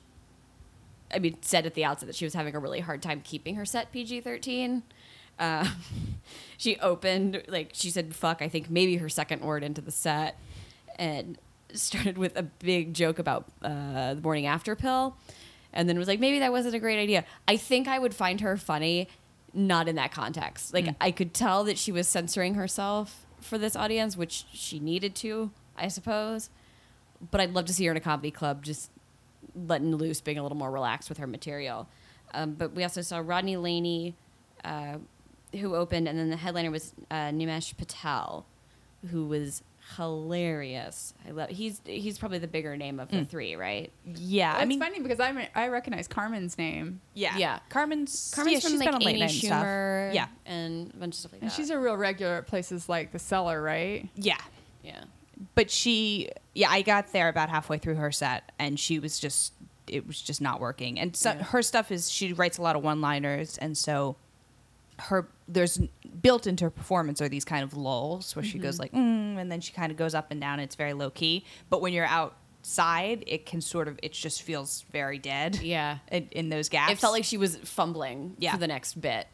I mean, said at the outset that she was having a really hard time keeping her set PG thirteen. Uh, she opened like she said "fuck." I think maybe her second word into the set, and started with a big joke about uh, the morning after pill, and then was like, maybe that wasn't a great idea. I think I would find her funny, not in that context. Like I could tell that she was censoring herself for this audience, which she needed to, I suppose. But I'd love to see her in a comedy club, just letting loose, being a little more relaxed with her material. Um, but we also saw Rodney Laney, uh, who opened, and then the headliner was uh, Nimesh Patel, who was hilarious. I love. He's he's probably the bigger name of the three, right?
Yeah,
Well,
I
it's funny because I I recognize Carmen's name,
yeah,
Yeah.
Carmen's
Carmen's
yeah,
from
she's
like
been on late
Amy
night and stuff. Yeah,
and a bunch of stuff like
and
that.
she's a real regular at places like the Cellar, right?
yeah.
yeah.
But she, yeah, I got there about halfway through her set, and she was just, it was just not working. And so,
Yeah.
her stuff is she writes a lot of one-liners, and so her there's built into her performance are these kind of lulls where she goes like, mm, and then she kind of goes up and down. And it's very low key. But when you're outside it can sort of it just feels very dead.
Yeah.
In, in those gaps,
It felt like she was fumbling
Yeah.
for the next bit.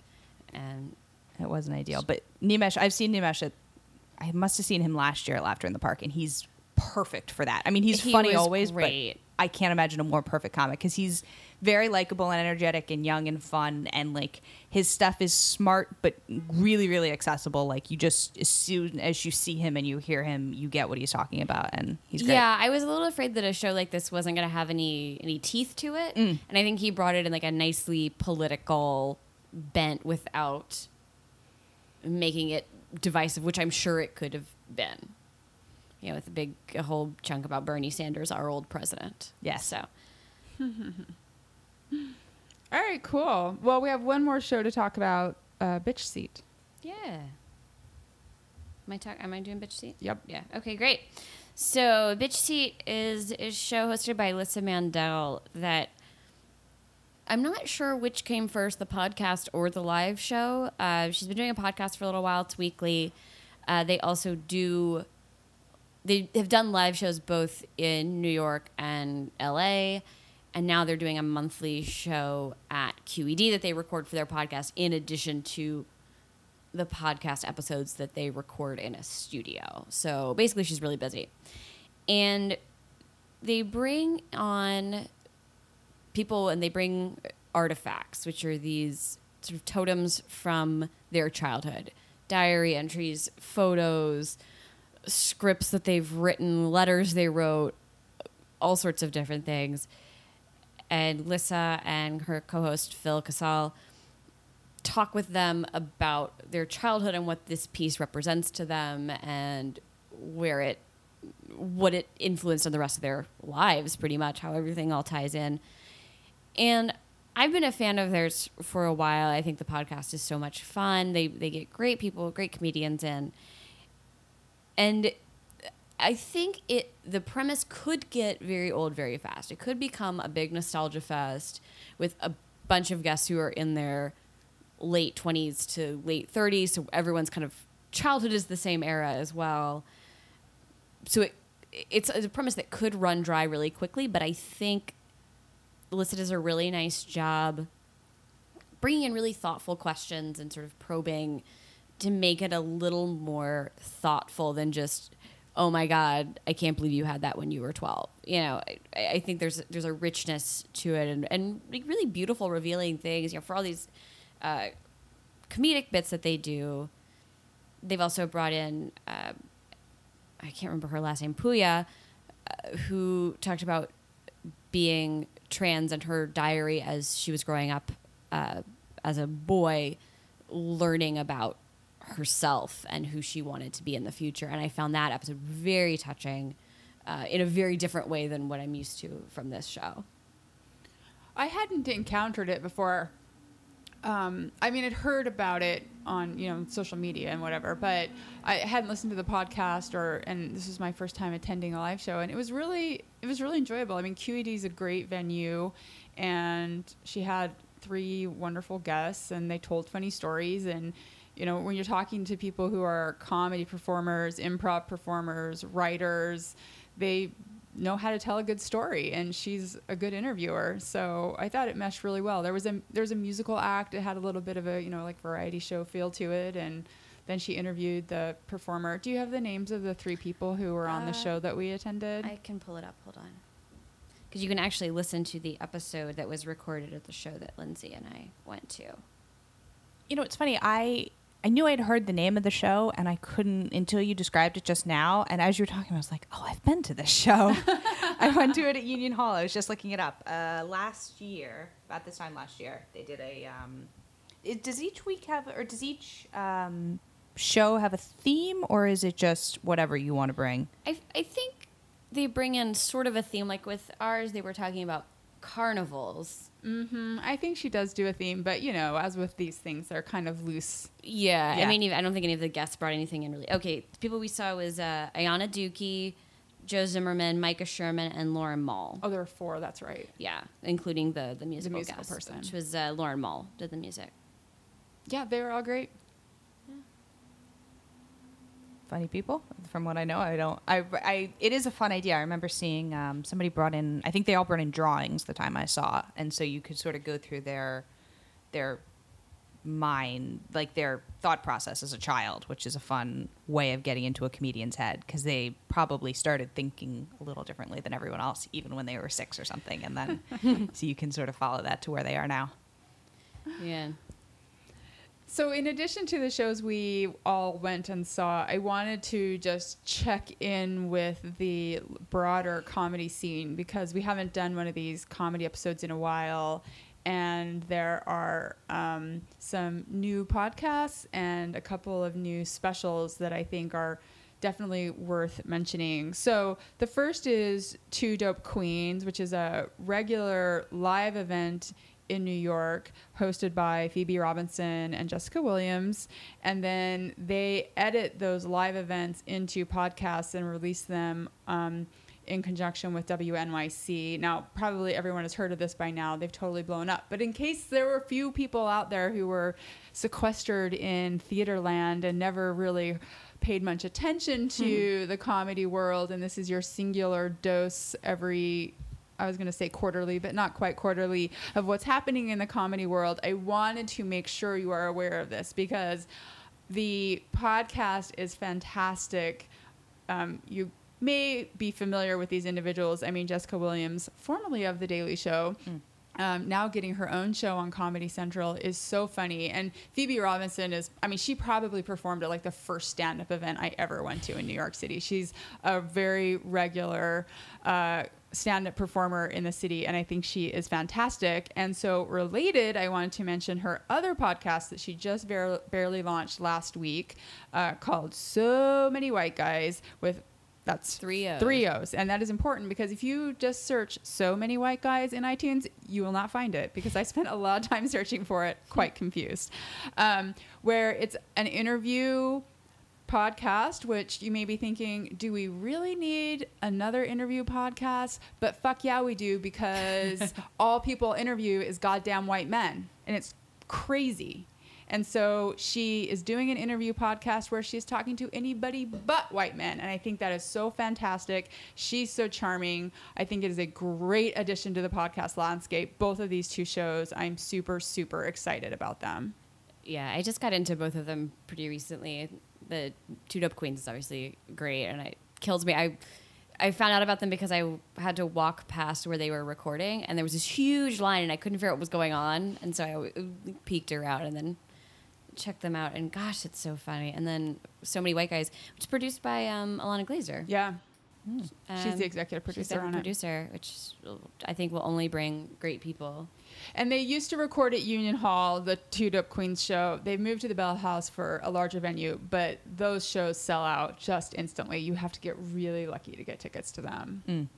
And
it wasn't ideal. But Nimesh, I've seen Nimesh at I must have seen him last year at Laughter in the Park, and he's perfect for that. I mean, he's
He
funny always,
great.
I can't imagine a more perfect comic because he's very likable and energetic and young and fun, and like his stuff is smart but really, really accessible. Like you just as soon as you see him and you hear him, you get what he's talking about, and he's great.
Yeah, I was a little afraid that a show like this wasn't going to have any any teeth to it,
Mm.
and I think he brought it in like a nicely political bent without making it divisive, which I'm sure it could have been. You know, with a big a whole chunk about Bernie Sanders, our old president.
Yes.
So
All right, cool. Well, we have one more show to talk about. Uh, Bitch Seat.
yeah. Am I talk? Am I doing bitch seat?
Yep.
Yeah. Okay, great. So, Bitch Seat is a show hosted by Alyssa Mandel that I'm not sure which came first, the podcast or the live show. Uh, she's been doing a podcast for a little while. It's weekly. Uh, they also do. They have done live shows both in New York and LA, and now they're doing a monthly show at QED that they record for their podcast, in addition to the podcast episodes that they record in a studio. So basically, she's really busy. And they bring on people and they bring artifacts, which are these sort of totems from their childhood diary entries, photos, scripts that they've written, letters they wrote, all sorts of different things. And Lissa and her co host, Phil Casal, talk with them about their childhood and what this piece represents to them and where it what it influenced on the rest of their lives pretty much how everything all ties in. And i've been a fan of theirs for a while. I think the podcast is so much fun. They they get great people great comedians in and I think it the premise could get very old very fast. It could become a big nostalgia fest with a bunch of guests who are in their late 20s to late 30s, so everyone's kind of childhood is the same era as well. So it it's, a premise that could run dry really quickly, but I think Alyssa does a really nice job bringing in really thoughtful questions and sort of probing to make it a little more thoughtful than just oh my god i can't believe you had that when you were 12 you know i, I think there's there's a richness to it and, and really beautiful revealing things. You know for all these uh, comedic bits that they do they've also brought in uh, i can't remember her last name puya uh, who talked about being trans and her diary as she was growing up uh, as a boy learning about herself and who she wanted to be in the future. And I found that episode very touching uh, in a very different way than what I'm used to from this show.
I hadn't encountered it before. Um, I mean, I'd heard about it on you know social media and whatever, but I hadn't listened to the podcast or. And this was my first time attending a live show, and it was really it was really enjoyable. I mean, QED is a great venue, and she had three wonderful guests, and they told funny stories. And you know, when you're talking to people who are comedy performers, improv performers, writers, they know how to tell a good story and she's a good interviewer so i thought it meshed really well there was a there was a musical act it had a little bit of a you know like variety show feel to it and then she interviewed the performer do you have the names of the three people who were on the
Uh,
show that we attended
I can pull it up. Hold on. Because you can actually listen to the episode that was recorded at the show that Lindsay and I went to.
You know, it's funny. I I knew I'd heard the name of the show, and I couldn't until you described it just now. And as you were talking, I was like, "Oh, I've been to this show. I went to it at Union Hall. I was just looking it up uh, last year, about this time last year. They did a. Um, it, does each week have, or does each um, show have a theme, or is it just whatever you want to bring?
I, I think they bring in sort of a theme. Like with ours, they were talking about carnivals.
Hmm i think she does do a theme but you know as with these things they're kind of loose
Yeah, I mean, I don't think any of the guests brought anything in really. Okay, the people we saw was uh, Ayana Dukey, Joe Zimmerman, Micah Sherman, and Lauren Mall.
oh there were four that's right
Yeah, including the the musical,
musical
guest,
person.
which was uh, Lauren Mall did the music.
yeah they were all great
funny people from what I know. I don't. I, I. It is a fun idea. I remember seeing um, somebody brought in. I think they all brought in drawings the time I saw, and so you could sort of go through their their mind, like their thought process as a child, which is a fun way of getting into a comedian's head because they probably started thinking a little differently than everyone else, even when they were six or something, and then so you can sort of follow that to where they are now.
Yeah.
So, in addition to the shows we all went and saw, I wanted to just check in with the broader comedy scene because we haven't done one of these comedy episodes in a while. And there are um, some new podcasts and a couple of new specials that I think are definitely worth mentioning. So, the first is Two Dope Queens, which is a regular live event in New York, hosted by Phoebe Robinson and Jessica Williams. And then they edit those live events into podcasts and release them um, in conjunction with WNYC. Now, probably everyone has heard of this by now. They've totally blown up. But in case there were a few people out there who were sequestered in theater land and never really paid much attention to mm-hmm. the comedy world, and this is your singular dose every I was going to say quarterly, but not quite quarterly, of what's happening in the comedy world, I wanted to make sure you are aware of this because the podcast is fantastic. Um, you may be familiar with these individuals. I mean, Jessica Williams, formerly of The Daily Show. Mm. Um, now getting her own show on Comedy Central is so funny. And Phoebe Robinson is, I mean, she probably performed at like the first stand up event I ever went to in New York City. She's a very regular uh, stand-up performer in the city and i think she is fantastic and so related i wanted to mention her other podcast that she just bar- barely launched last week uh, called so many white guys with that's
three O's.
Three O's. And that is important because if you just search so many white guys in iTunes, you will not find it because I spent a lot of time searching for it, quite confused. Um, where it's an interview podcast, which you may be thinking, do we really need another interview podcast? But fuck yeah, we do because all people interview is goddamn white men. And it's crazy. And so she is doing an interview podcast where she's talking to anybody but white men. And I think that is so fantastic. She's so charming. I think it is a great addition to the podcast landscape. Both of these two shows, I'm super, super excited about them.
Yeah, I just got into both of them pretty recently the Two Dope Queens is obviously great, and it kills me. I I found out about them because I had to walk past where they were recording, and there was this huge line, and I couldn't figure out what was going on, and so I peeked around and then checked them out, and gosh, it's so funny. And then so many white guys, which is produced by um, Ilana Glazer.
Yeah, um, she's the executive producer
she's the producer,
it.
which I think will only bring great people.
And they used to record at Union Hall, the Two Dope Queens show. They've moved to the Bell House for a larger venue, but those shows sell out just instantly. You have to get really lucky to get tickets to them.
Mm.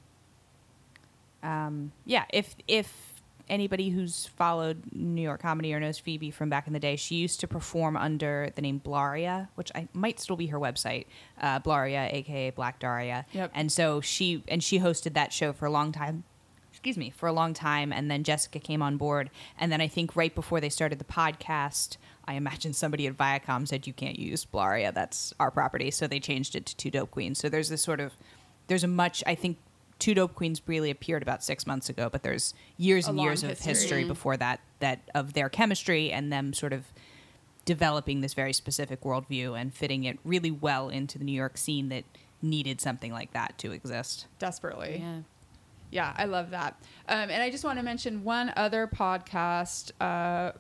Um, yeah, if if anybody who's followed New York comedy or knows Phoebe from back in the day, she used to perform under the name Blaria, which I might still be her website, uh, Blaria, aka Black Daria.
Yep.
And so she and she hosted that show for a long time. Excuse me, for a long time, and then Jessica came on board, and then I think right before they started the podcast, I imagine somebody at Viacom said you can't use Blaria, that's our property, so they changed it to Two Dope Queens. So there's this sort of there's a much I think Two Dope Queens really appeared about six months ago, but there's years a and years history. of history mm-hmm. before that that of their chemistry and them sort of developing this very specific worldview and fitting it really well into the New York scene that needed something like that to exist
desperately.
Yeah.
Yeah, I love that. Um, and I just want to mention one other podcast. Uh,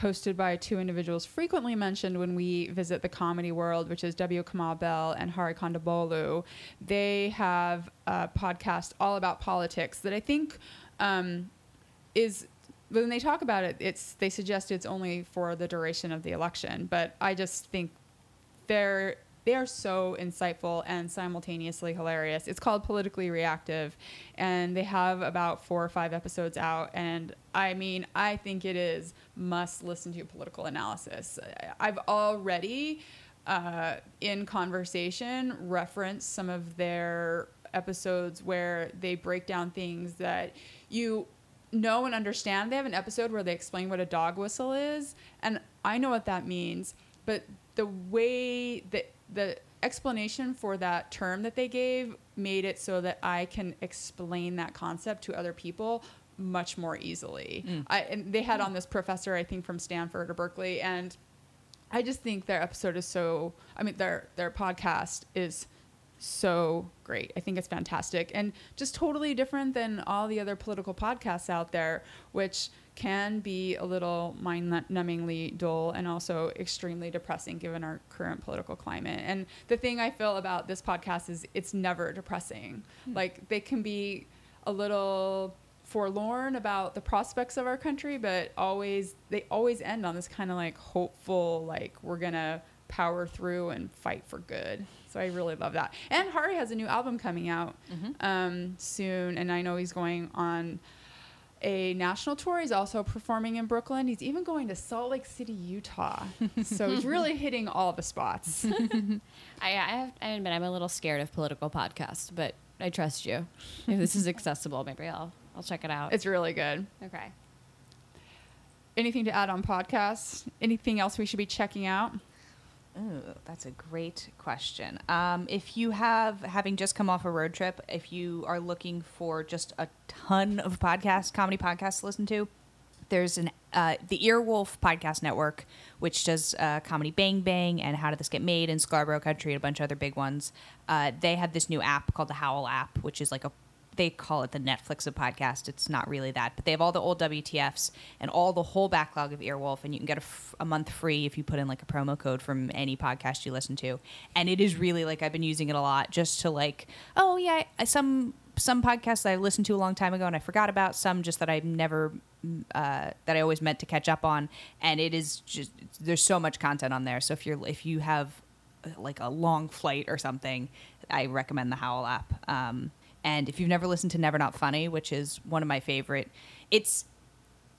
hosted by two individuals frequently mentioned when we visit the comedy world, which is W. Kamau Bell and Hari Kondabolu. They have a podcast all about politics that I think um, is when they talk about it, it's they suggest it's only for the duration of the election. But I just think they're they are so insightful and simultaneously hilarious. It's called Politically Reactive, and they have about four or five episodes out. And I mean, I think it is must listen to political analysis. I've already, uh, in conversation, referenced some of their episodes where they break down things that you know and understand. They have an episode where they explain what a dog whistle is, and I know what that means, but the way that the explanation for that term that they gave made it so that I can explain that concept to other people much more easily. Mm. I, and they had on this professor, I think from Stanford or Berkeley, and I just think their episode is so. I mean, their their podcast is so great. I think it's fantastic and just totally different than all the other political podcasts out there, which can be a little mind-numbingly dull and also extremely depressing given our current political climate. And the thing I feel about this podcast is it's never depressing. Hmm. Like they can be a little forlorn about the prospects of our country, but always they always end on this kind of like hopeful, like we're gonna power through and fight for good. So I really love that. And Hari has a new album coming out um, soon, and I know he's going on a national tour. He's also performing in Brooklyn. He's even going to Salt Lake City, Utah. so he's really hitting all the spots.
I, I have I admit I'm a little scared of political podcasts, but I trust you. If this is accessible, maybe I'll I'll check it out.
it's really good.
okay.
Anything to add on podcasts? Anything else we should be checking out?
Ooh, that's a great question. Um, if you have, having just come off a road trip, if you are looking for just a ton of podcasts, comedy podcasts to listen to, there's an uh, the Earwolf Podcast Network, which does uh, comedy Bang Bang and How Did This Get Made and Sklarbro Country and a bunch of other big ones. Uh, they have this new app called the Howl app, which is like a they call it the Netflix of podcast. It's not really that, but they have all the old WTFs and all the whole backlog of Earwolf, and you can get a, f- a month free if you put in like a promo code from any podcast you listen to. And it is really like I've been using it a lot just to like, oh yeah, some some podcasts I listened to a long time ago and I forgot about. Some just that I've never mm, uh, that I always meant to catch up on, and it is just there's so much content on there. So if you're if you have uh, like a long flight or something, I recommend the Howl app. Um, and if you've never listened to Never Not Funny, which is one of my favorite, it's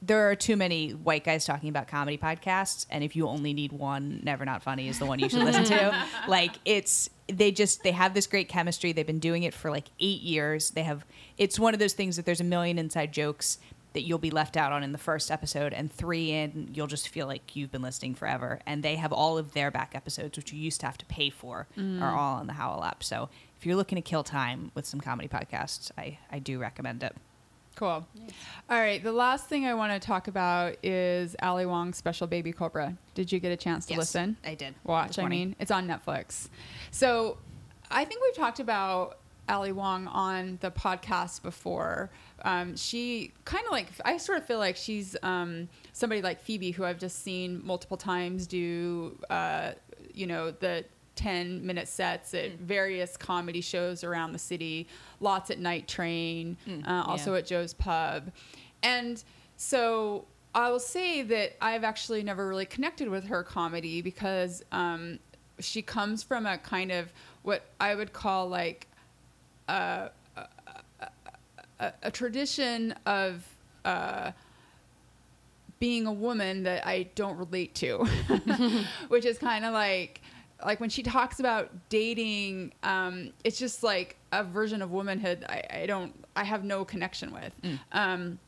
there are too many white guys talking about comedy podcasts, and if you only need one, Never Not Funny is the one you should listen to. Like it's they just they have this great chemistry. They've been doing it for like eight years. They have it's one of those things that there's a million inside jokes that you'll be left out on in the first episode, and three in you'll just feel like you've been listening forever. And they have all of their back episodes, which you used to have to pay for, are mm. all on the Howl app. So if you're looking to kill time with some comedy podcasts, I I do recommend it.
Cool. All right. The last thing I want to talk about is Ali Wong's special Baby Cobra. Did you get a chance to
Yes,
listen?
I did.
Watch. I mean, it's on Netflix. So I think we've talked about Ali Wong on the podcast before. Um, she kind of like, I sort of feel like she's um, somebody like Phoebe, who I've just seen multiple times do, uh, you know, the 10 minute sets at various comedy shows around the city, lots at Night Train, uh, also
yeah.
at Joe's Pub. And so I will say that I've actually never really connected with her comedy because um, she comes from a kind of what I would call like a, a, a, a tradition of uh, being a woman that I don't relate to, which is kind of like like when she talks about dating, um, it's just like a version of womanhood I, I don't I have no connection with. Um,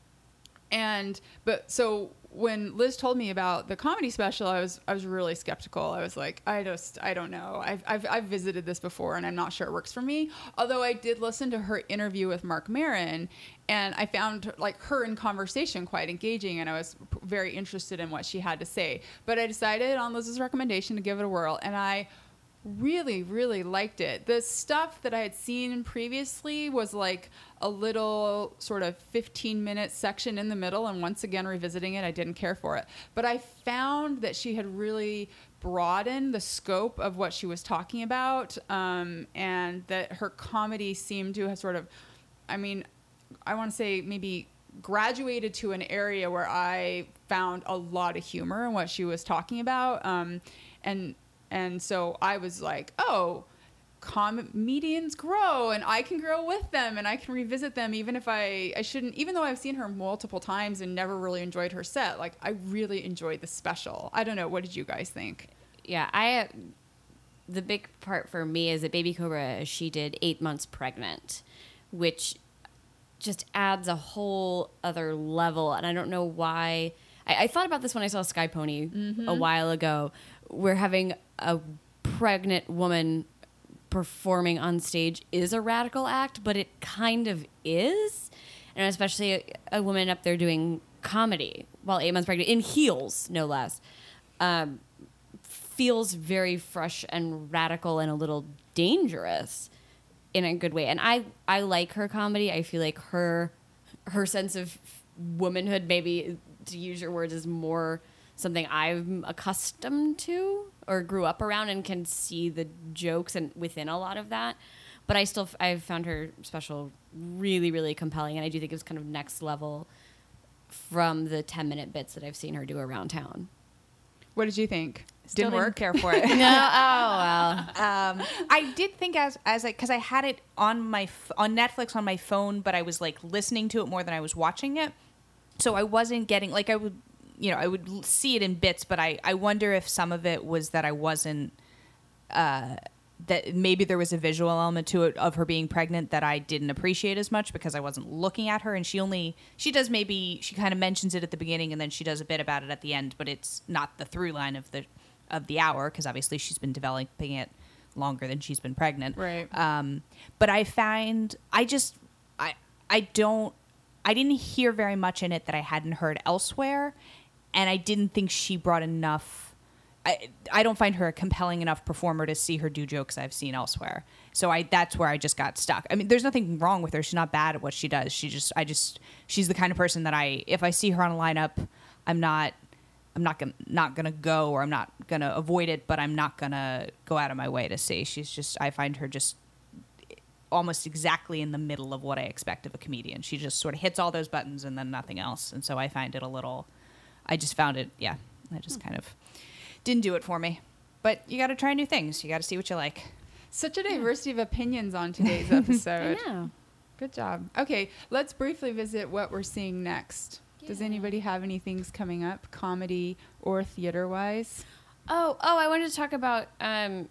and but so when Liz told me about the comedy special, I was I was really skeptical. I was like, I just I don't know. I've I've, I've visited this before, and I'm not sure it works for me. Although I did listen to her interview with Marc Maron, and I found like her in conversation quite engaging, and I was very interested in what she had to say. But I decided on Liz's recommendation to give it a whirl, and I really really liked it. The stuff that i had seen previously was like a little sort of 15 minute section in the middle and once again revisiting it i didn't care for it. But i found that she had really broadened the scope of what she was talking about um, and that her comedy seemed to have sort of i mean i want to say maybe graduated to an area where i found a lot of humor in what she was talking about um, and and so I was like, oh, comedians grow and I can grow with them and I can revisit them even if I, I shouldn't, even though I've seen her multiple times and never really enjoyed her set. Like, I really enjoyed the special. I don't know. What did you guys think?
Yeah, I. The big part for me is that Baby Cobra, she did eight months pregnant, which just adds a whole other level. And I don't know why. I, I thought about this when I saw Sky Pony mm-hmm. a while ago. We're having a pregnant woman performing on stage is a radical act, but it kind of is. And especially a, a woman up there doing comedy while eight months pregnant in heels, no less, um, feels very fresh and radical and a little dangerous in a good way. And I, I like her comedy. I feel like her her sense of womanhood, maybe to use your words, is more something I'm accustomed to or grew up around and can see the jokes and within a lot of that. But I still I've found her special really really compelling, and I do think it was kind of next level from the 10 minute bits that I've seen her do around town.
What did you think?
Still
Didn't work.
care for it.
no, oh well.
um, I did think as as because I had it on my f- on Netflix on my phone, but I was like listening to it more than I was watching it, so I wasn't getting like I would, you know, I would see it in bits, but I I wonder if some of it was that I wasn't. Uh, that maybe there was a visual element to it of her being pregnant that I didn't appreciate as much because I wasn't looking at her and she only she does maybe she kind of mentions it at the beginning and then she does a bit about it at the end but it's not the through line of the of the hour because obviously she's been developing it longer than she's been pregnant
Right.
um but I find I just I I don't I didn't hear very much in it that I hadn't heard elsewhere and I didn't think she brought enough I, I don't find her a compelling enough performer to see her do jokes I've seen elsewhere. So I that's where I just got stuck. I mean, there's nothing wrong with her. She's not bad at what she does. She just I just she's the kind of person that I if I see her on a lineup, I'm not I'm not gonna not gonna go or I'm not gonna avoid it, but I'm not gonna go out of my way to see. She's just I find her just almost exactly in the middle of what I expect of a comedian. She just sort of hits all those buttons and then nothing else. And so I find it a little I just found it yeah, I just kind of didn't do it for me. But you got to try new things. You got to see what you like.
Such a diversity of opinions on today's episode.
Yeah.
Good job. Okay, let's briefly visit what we're seeing next. Does anybody have any things coming up, comedy or theater wise?
Oh, oh, I wanted to talk about um,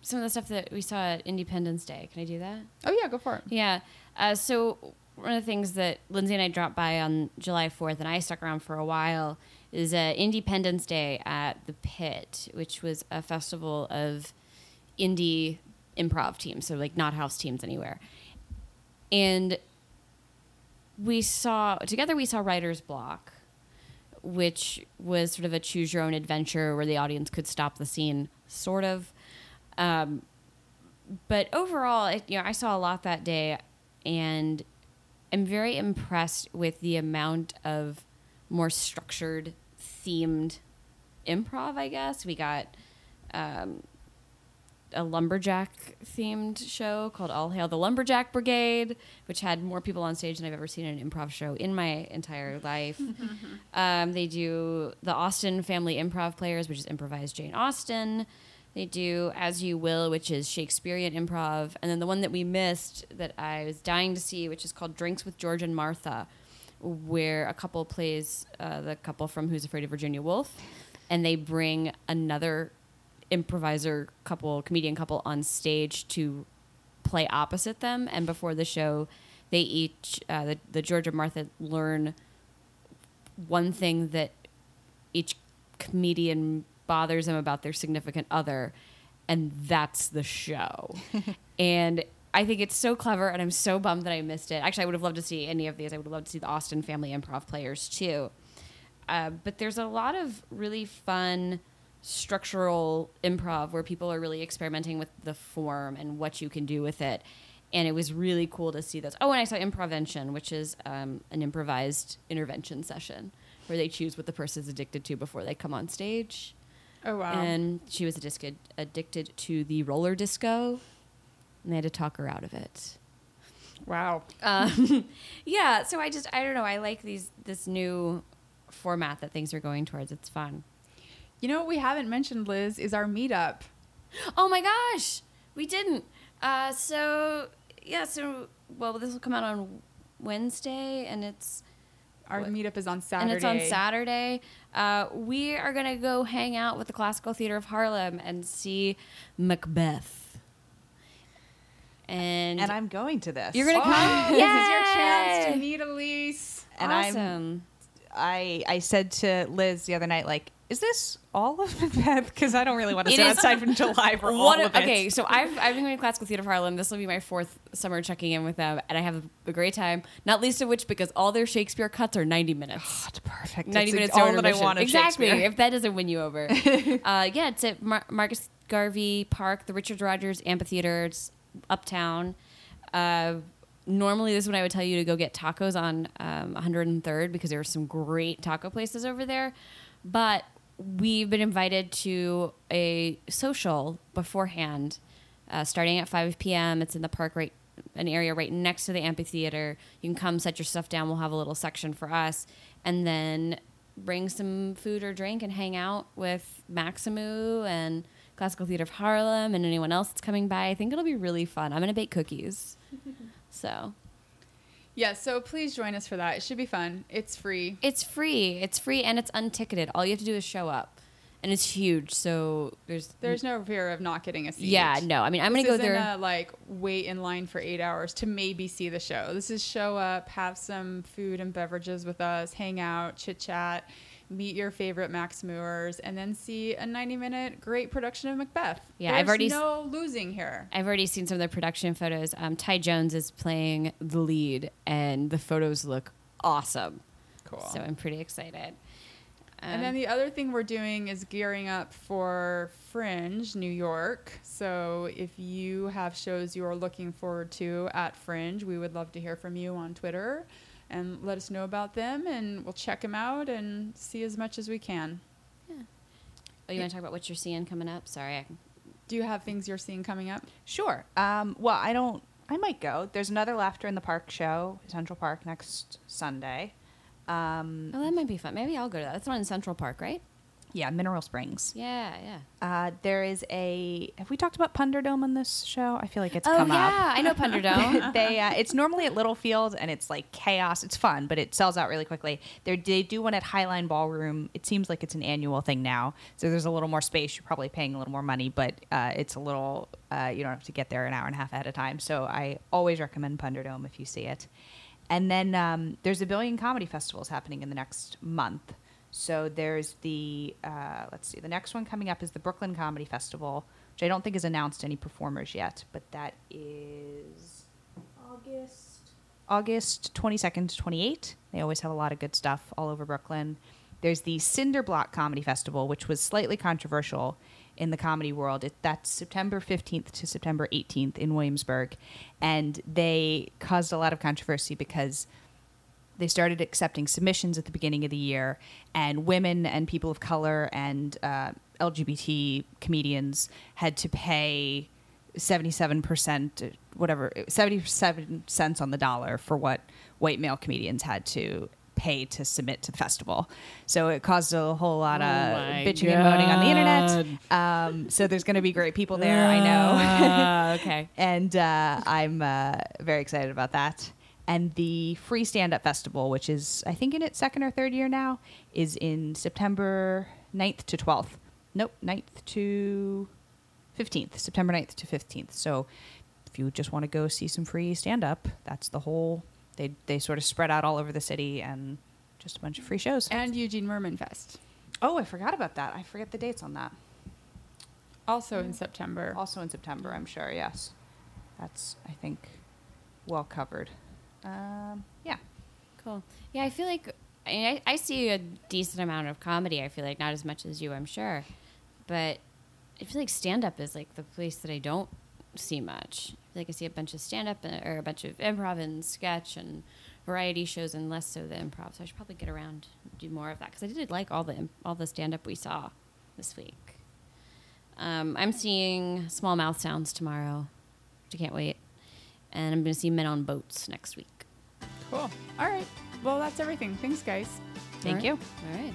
some of the stuff that we saw at Independence Day. Can I do that?
Oh yeah, go for it.
Yeah. Uh, so one of the things that Lindsay and I dropped by on July 4th, and I stuck around for a while, is uh, Independence Day at the Pit, which was a festival of indie improv teams, so like not house teams anywhere. And we saw together we saw Writer's Block, which was sort of a choose your own adventure where the audience could stop the scene, sort of. Um, but overall, it, you know, I saw a lot that day, and I'm very impressed with the amount of more structured, themed improv. I guess we got um, a lumberjack themed show called All Hail the Lumberjack Brigade, which had more people on stage than I've ever seen in an improv show in my entire life. um, they do the Austen Family Improv Players, which is improvised Jane Austen. They do As You Will, which is Shakespearean improv. And then the one that we missed that I was dying to see, which is called Drinks with George and Martha, where a couple plays uh, the couple from Who's Afraid of Virginia Woolf. And they bring another improviser couple, comedian couple on stage to play opposite them. And before the show, they each, uh, the, the George and Martha, learn one thing that each comedian bothers them about their significant other and that's the show. And i think it's so clever and i'm so bummed that i missed it. Actually i would have loved to see any of these. I would have loved to see the austen family improv players too. Uh, but there's a lot of really fun structural improv where people are really experimenting with the form and what you can do with it. And it was really cool to see those oh and i saw improvention which is um, an improvised intervention session where they choose what the person's addicted to before they come on stage
Oh wow.
and she was addicted addicted to the roller disco, and they had to talk her out of it.
wow.
Um, yeah, so I just I don't know. I like these this new format that things are going towards. It's fun.
You know what we haven't mentioned, Liz, is our meetup.
Oh my gosh, we didn't. Uh, so yeah, so well, this will come out on Wednesday, and it's
Our
What?
meetup is on Saturday.
and it's on Saturday. Uh, we are gonna go hang out with the Classical Theater of Harlem and see Macbeth. And,
And I'm going to this.
You're gonna
Oh,
come?
this is your chance to meet Elise.
and I'm
awesome.
I I said to Liz the other night, like is this all of Macbeth? Because I don't really want to
It
sit outside from July for all
One
of
of-
it.
okay, so I've I've been going to classical theater of Harlem. This will be my fourth summer checking in with them, and I have a great time. Not least of which because all their Shakespeare cuts are ninety minutes.
It's perfect.
Ninety
It's
minutes
all that I want
exactly. If that doesn't win you over, uh, yeah, it's at Mar- Marcus Garvey Park, the Richard Rodgers Amphitheater. It's uptown. Uh, normally, this is when I would tell you to go get tacos on um, 103rd because there are some great taco places over there. But we've been invited to a social beforehand, uh, starting at 5 p.m. It's in the park right an area right next to the amphitheater. You can come set your stuff down. We'll have a little section for us, and then bring some food or drink and hang out with Maxamoo and Classical Theater of Harlem and anyone else that's coming by. I think it'll be really fun. I'm gonna bake cookies, so
Yeah, so please join us for that. It should be fun. It's free.
it's free. It's free and it's unticketed. All you have to do is show up, and it's huge. So there's
There's no fear of not getting a seat.
yeah no. I mean I'm
This
gonna go there.
A, like wait in line for eight hours to maybe see the show. This is show up, have some food and beverages with us, hang out, chit chat, meet your favorite Maxamoos, and then see a 90 minute great production of Macbeth.
Yeah,
There's
I've already s-
no losing here.
I've already seen some of the production photos. Um, Ty Jones is playing the lead, and the photos look awesome.
Cool.
So I'm pretty excited.
And
Um,
then the other thing we're doing is gearing up for Fringe New York. So if you have shows you are looking forward to at Fringe, we would love to hear from you on Twitter and let us know about them and we'll check them out and see as much as we can. Yeah.
Oh, you want to talk about what you're seeing coming up? Sorry. I,
Do you have things you're seeing coming up?
Sure. Um, well, I don't. I might go. There's another Laughter in the Park show, Central Park, next Sunday. Um,
oh, that might be fun. Maybe I'll go to that. That's one in Central Park, right?
Yeah, Mineral Springs.
Yeah, yeah.
Uh, there is a. Have we talked about Punderdome on this show? I feel like it's come up.
oh
come
yeah, I know Punderdome.
up. they. Uh, it's normally at Littlefield, and it's like chaos. It's fun, but it sells out really quickly. They're, they do one at Highline Ballroom. It seems like it's an annual thing now, so there's a little more space. You're probably paying a little more money, but uh, it's a little. Uh, you don't have to get there an hour and a half ahead of time. So I always recommend Punderdome if you see it. And then um, there's a billion comedy festivals happening in the next month. So there's the uh, let's see, the next one coming up is the Brooklyn Comedy Festival, which I don't think has announced any performers yet, but that is August August 22nd to 28. They always have a lot of good stuff all over Brooklyn. There's the Cinder Block Comedy Festival, which was slightly controversial in the comedy world. It, that's September 15th to September 18th in Williamsburg. And they caused a lot of controversy because they started accepting submissions at the beginning of the year, and women and people of color and uh, LGBT comedians had to pay 77%, whatever, 77 cents on the dollar for what white male comedians had to pay to submit to the festival. So it caused a whole lot of
Oh my
bitching and moaning on the internet. Um, so there's going to be great people there, I know.
Uh, okay.
and uh, I'm uh, very excited about that. And the Free Stand Up Festival, which is I think in its second or third year now, is in September 9th to 12th. Nope, 9th to 15th. September 9th to 15th. So if you just want to go see some free stand up, that's the whole. They they sort of spread out all over the city and just a bunch of free shows.
And Eugene Mirman Fest,
oh, I forgot about that. I forget the dates on that.
also in September.
Also in September, I'm sure. Yes, that's I think well covered. Um, yeah.
Cool. Yeah, I feel like I, I, see a decent amount of comedy. I feel like not as much as you, I'm sure, but I feel like stand up is like the place that I don't see much. I feel like I see a bunch of stand up or a bunch of improv and sketch and variety shows, and less so the improv. So I should probably get around and do more of that because I did like all the all the stand up we saw this week. Um, I'm seeing Small Mouth Sounds tomorrow, which I can't wait, and I'm going to see Men on Boats next week.
Cool. All right. Well, that's everything. Thanks, guys.
Thank
All
you.
right. All right.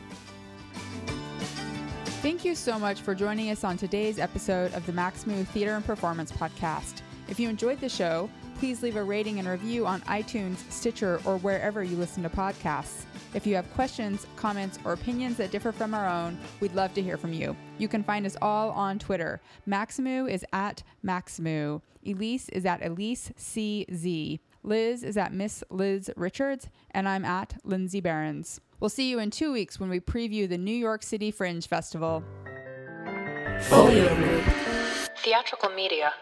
Thank you so much for joining us on today's episode of the Max Maxamoo Theater and Performance Podcast. If you enjoyed the show, please leave a rating and review on iTunes, Stitcher, or wherever you listen to podcasts. If you have questions, comments, or opinions that differ from our own, we'd love to hear from you. You can find us all on Twitter. Maxamoo is at Maxamoo. Elise is at Elise CZ. Liz is at Miss Liz Richards, and I'm at Lindsay Barons. We'll see you in two weeks when we preview the New York City Fringe Festival.
Folio Group. Theatrical Media.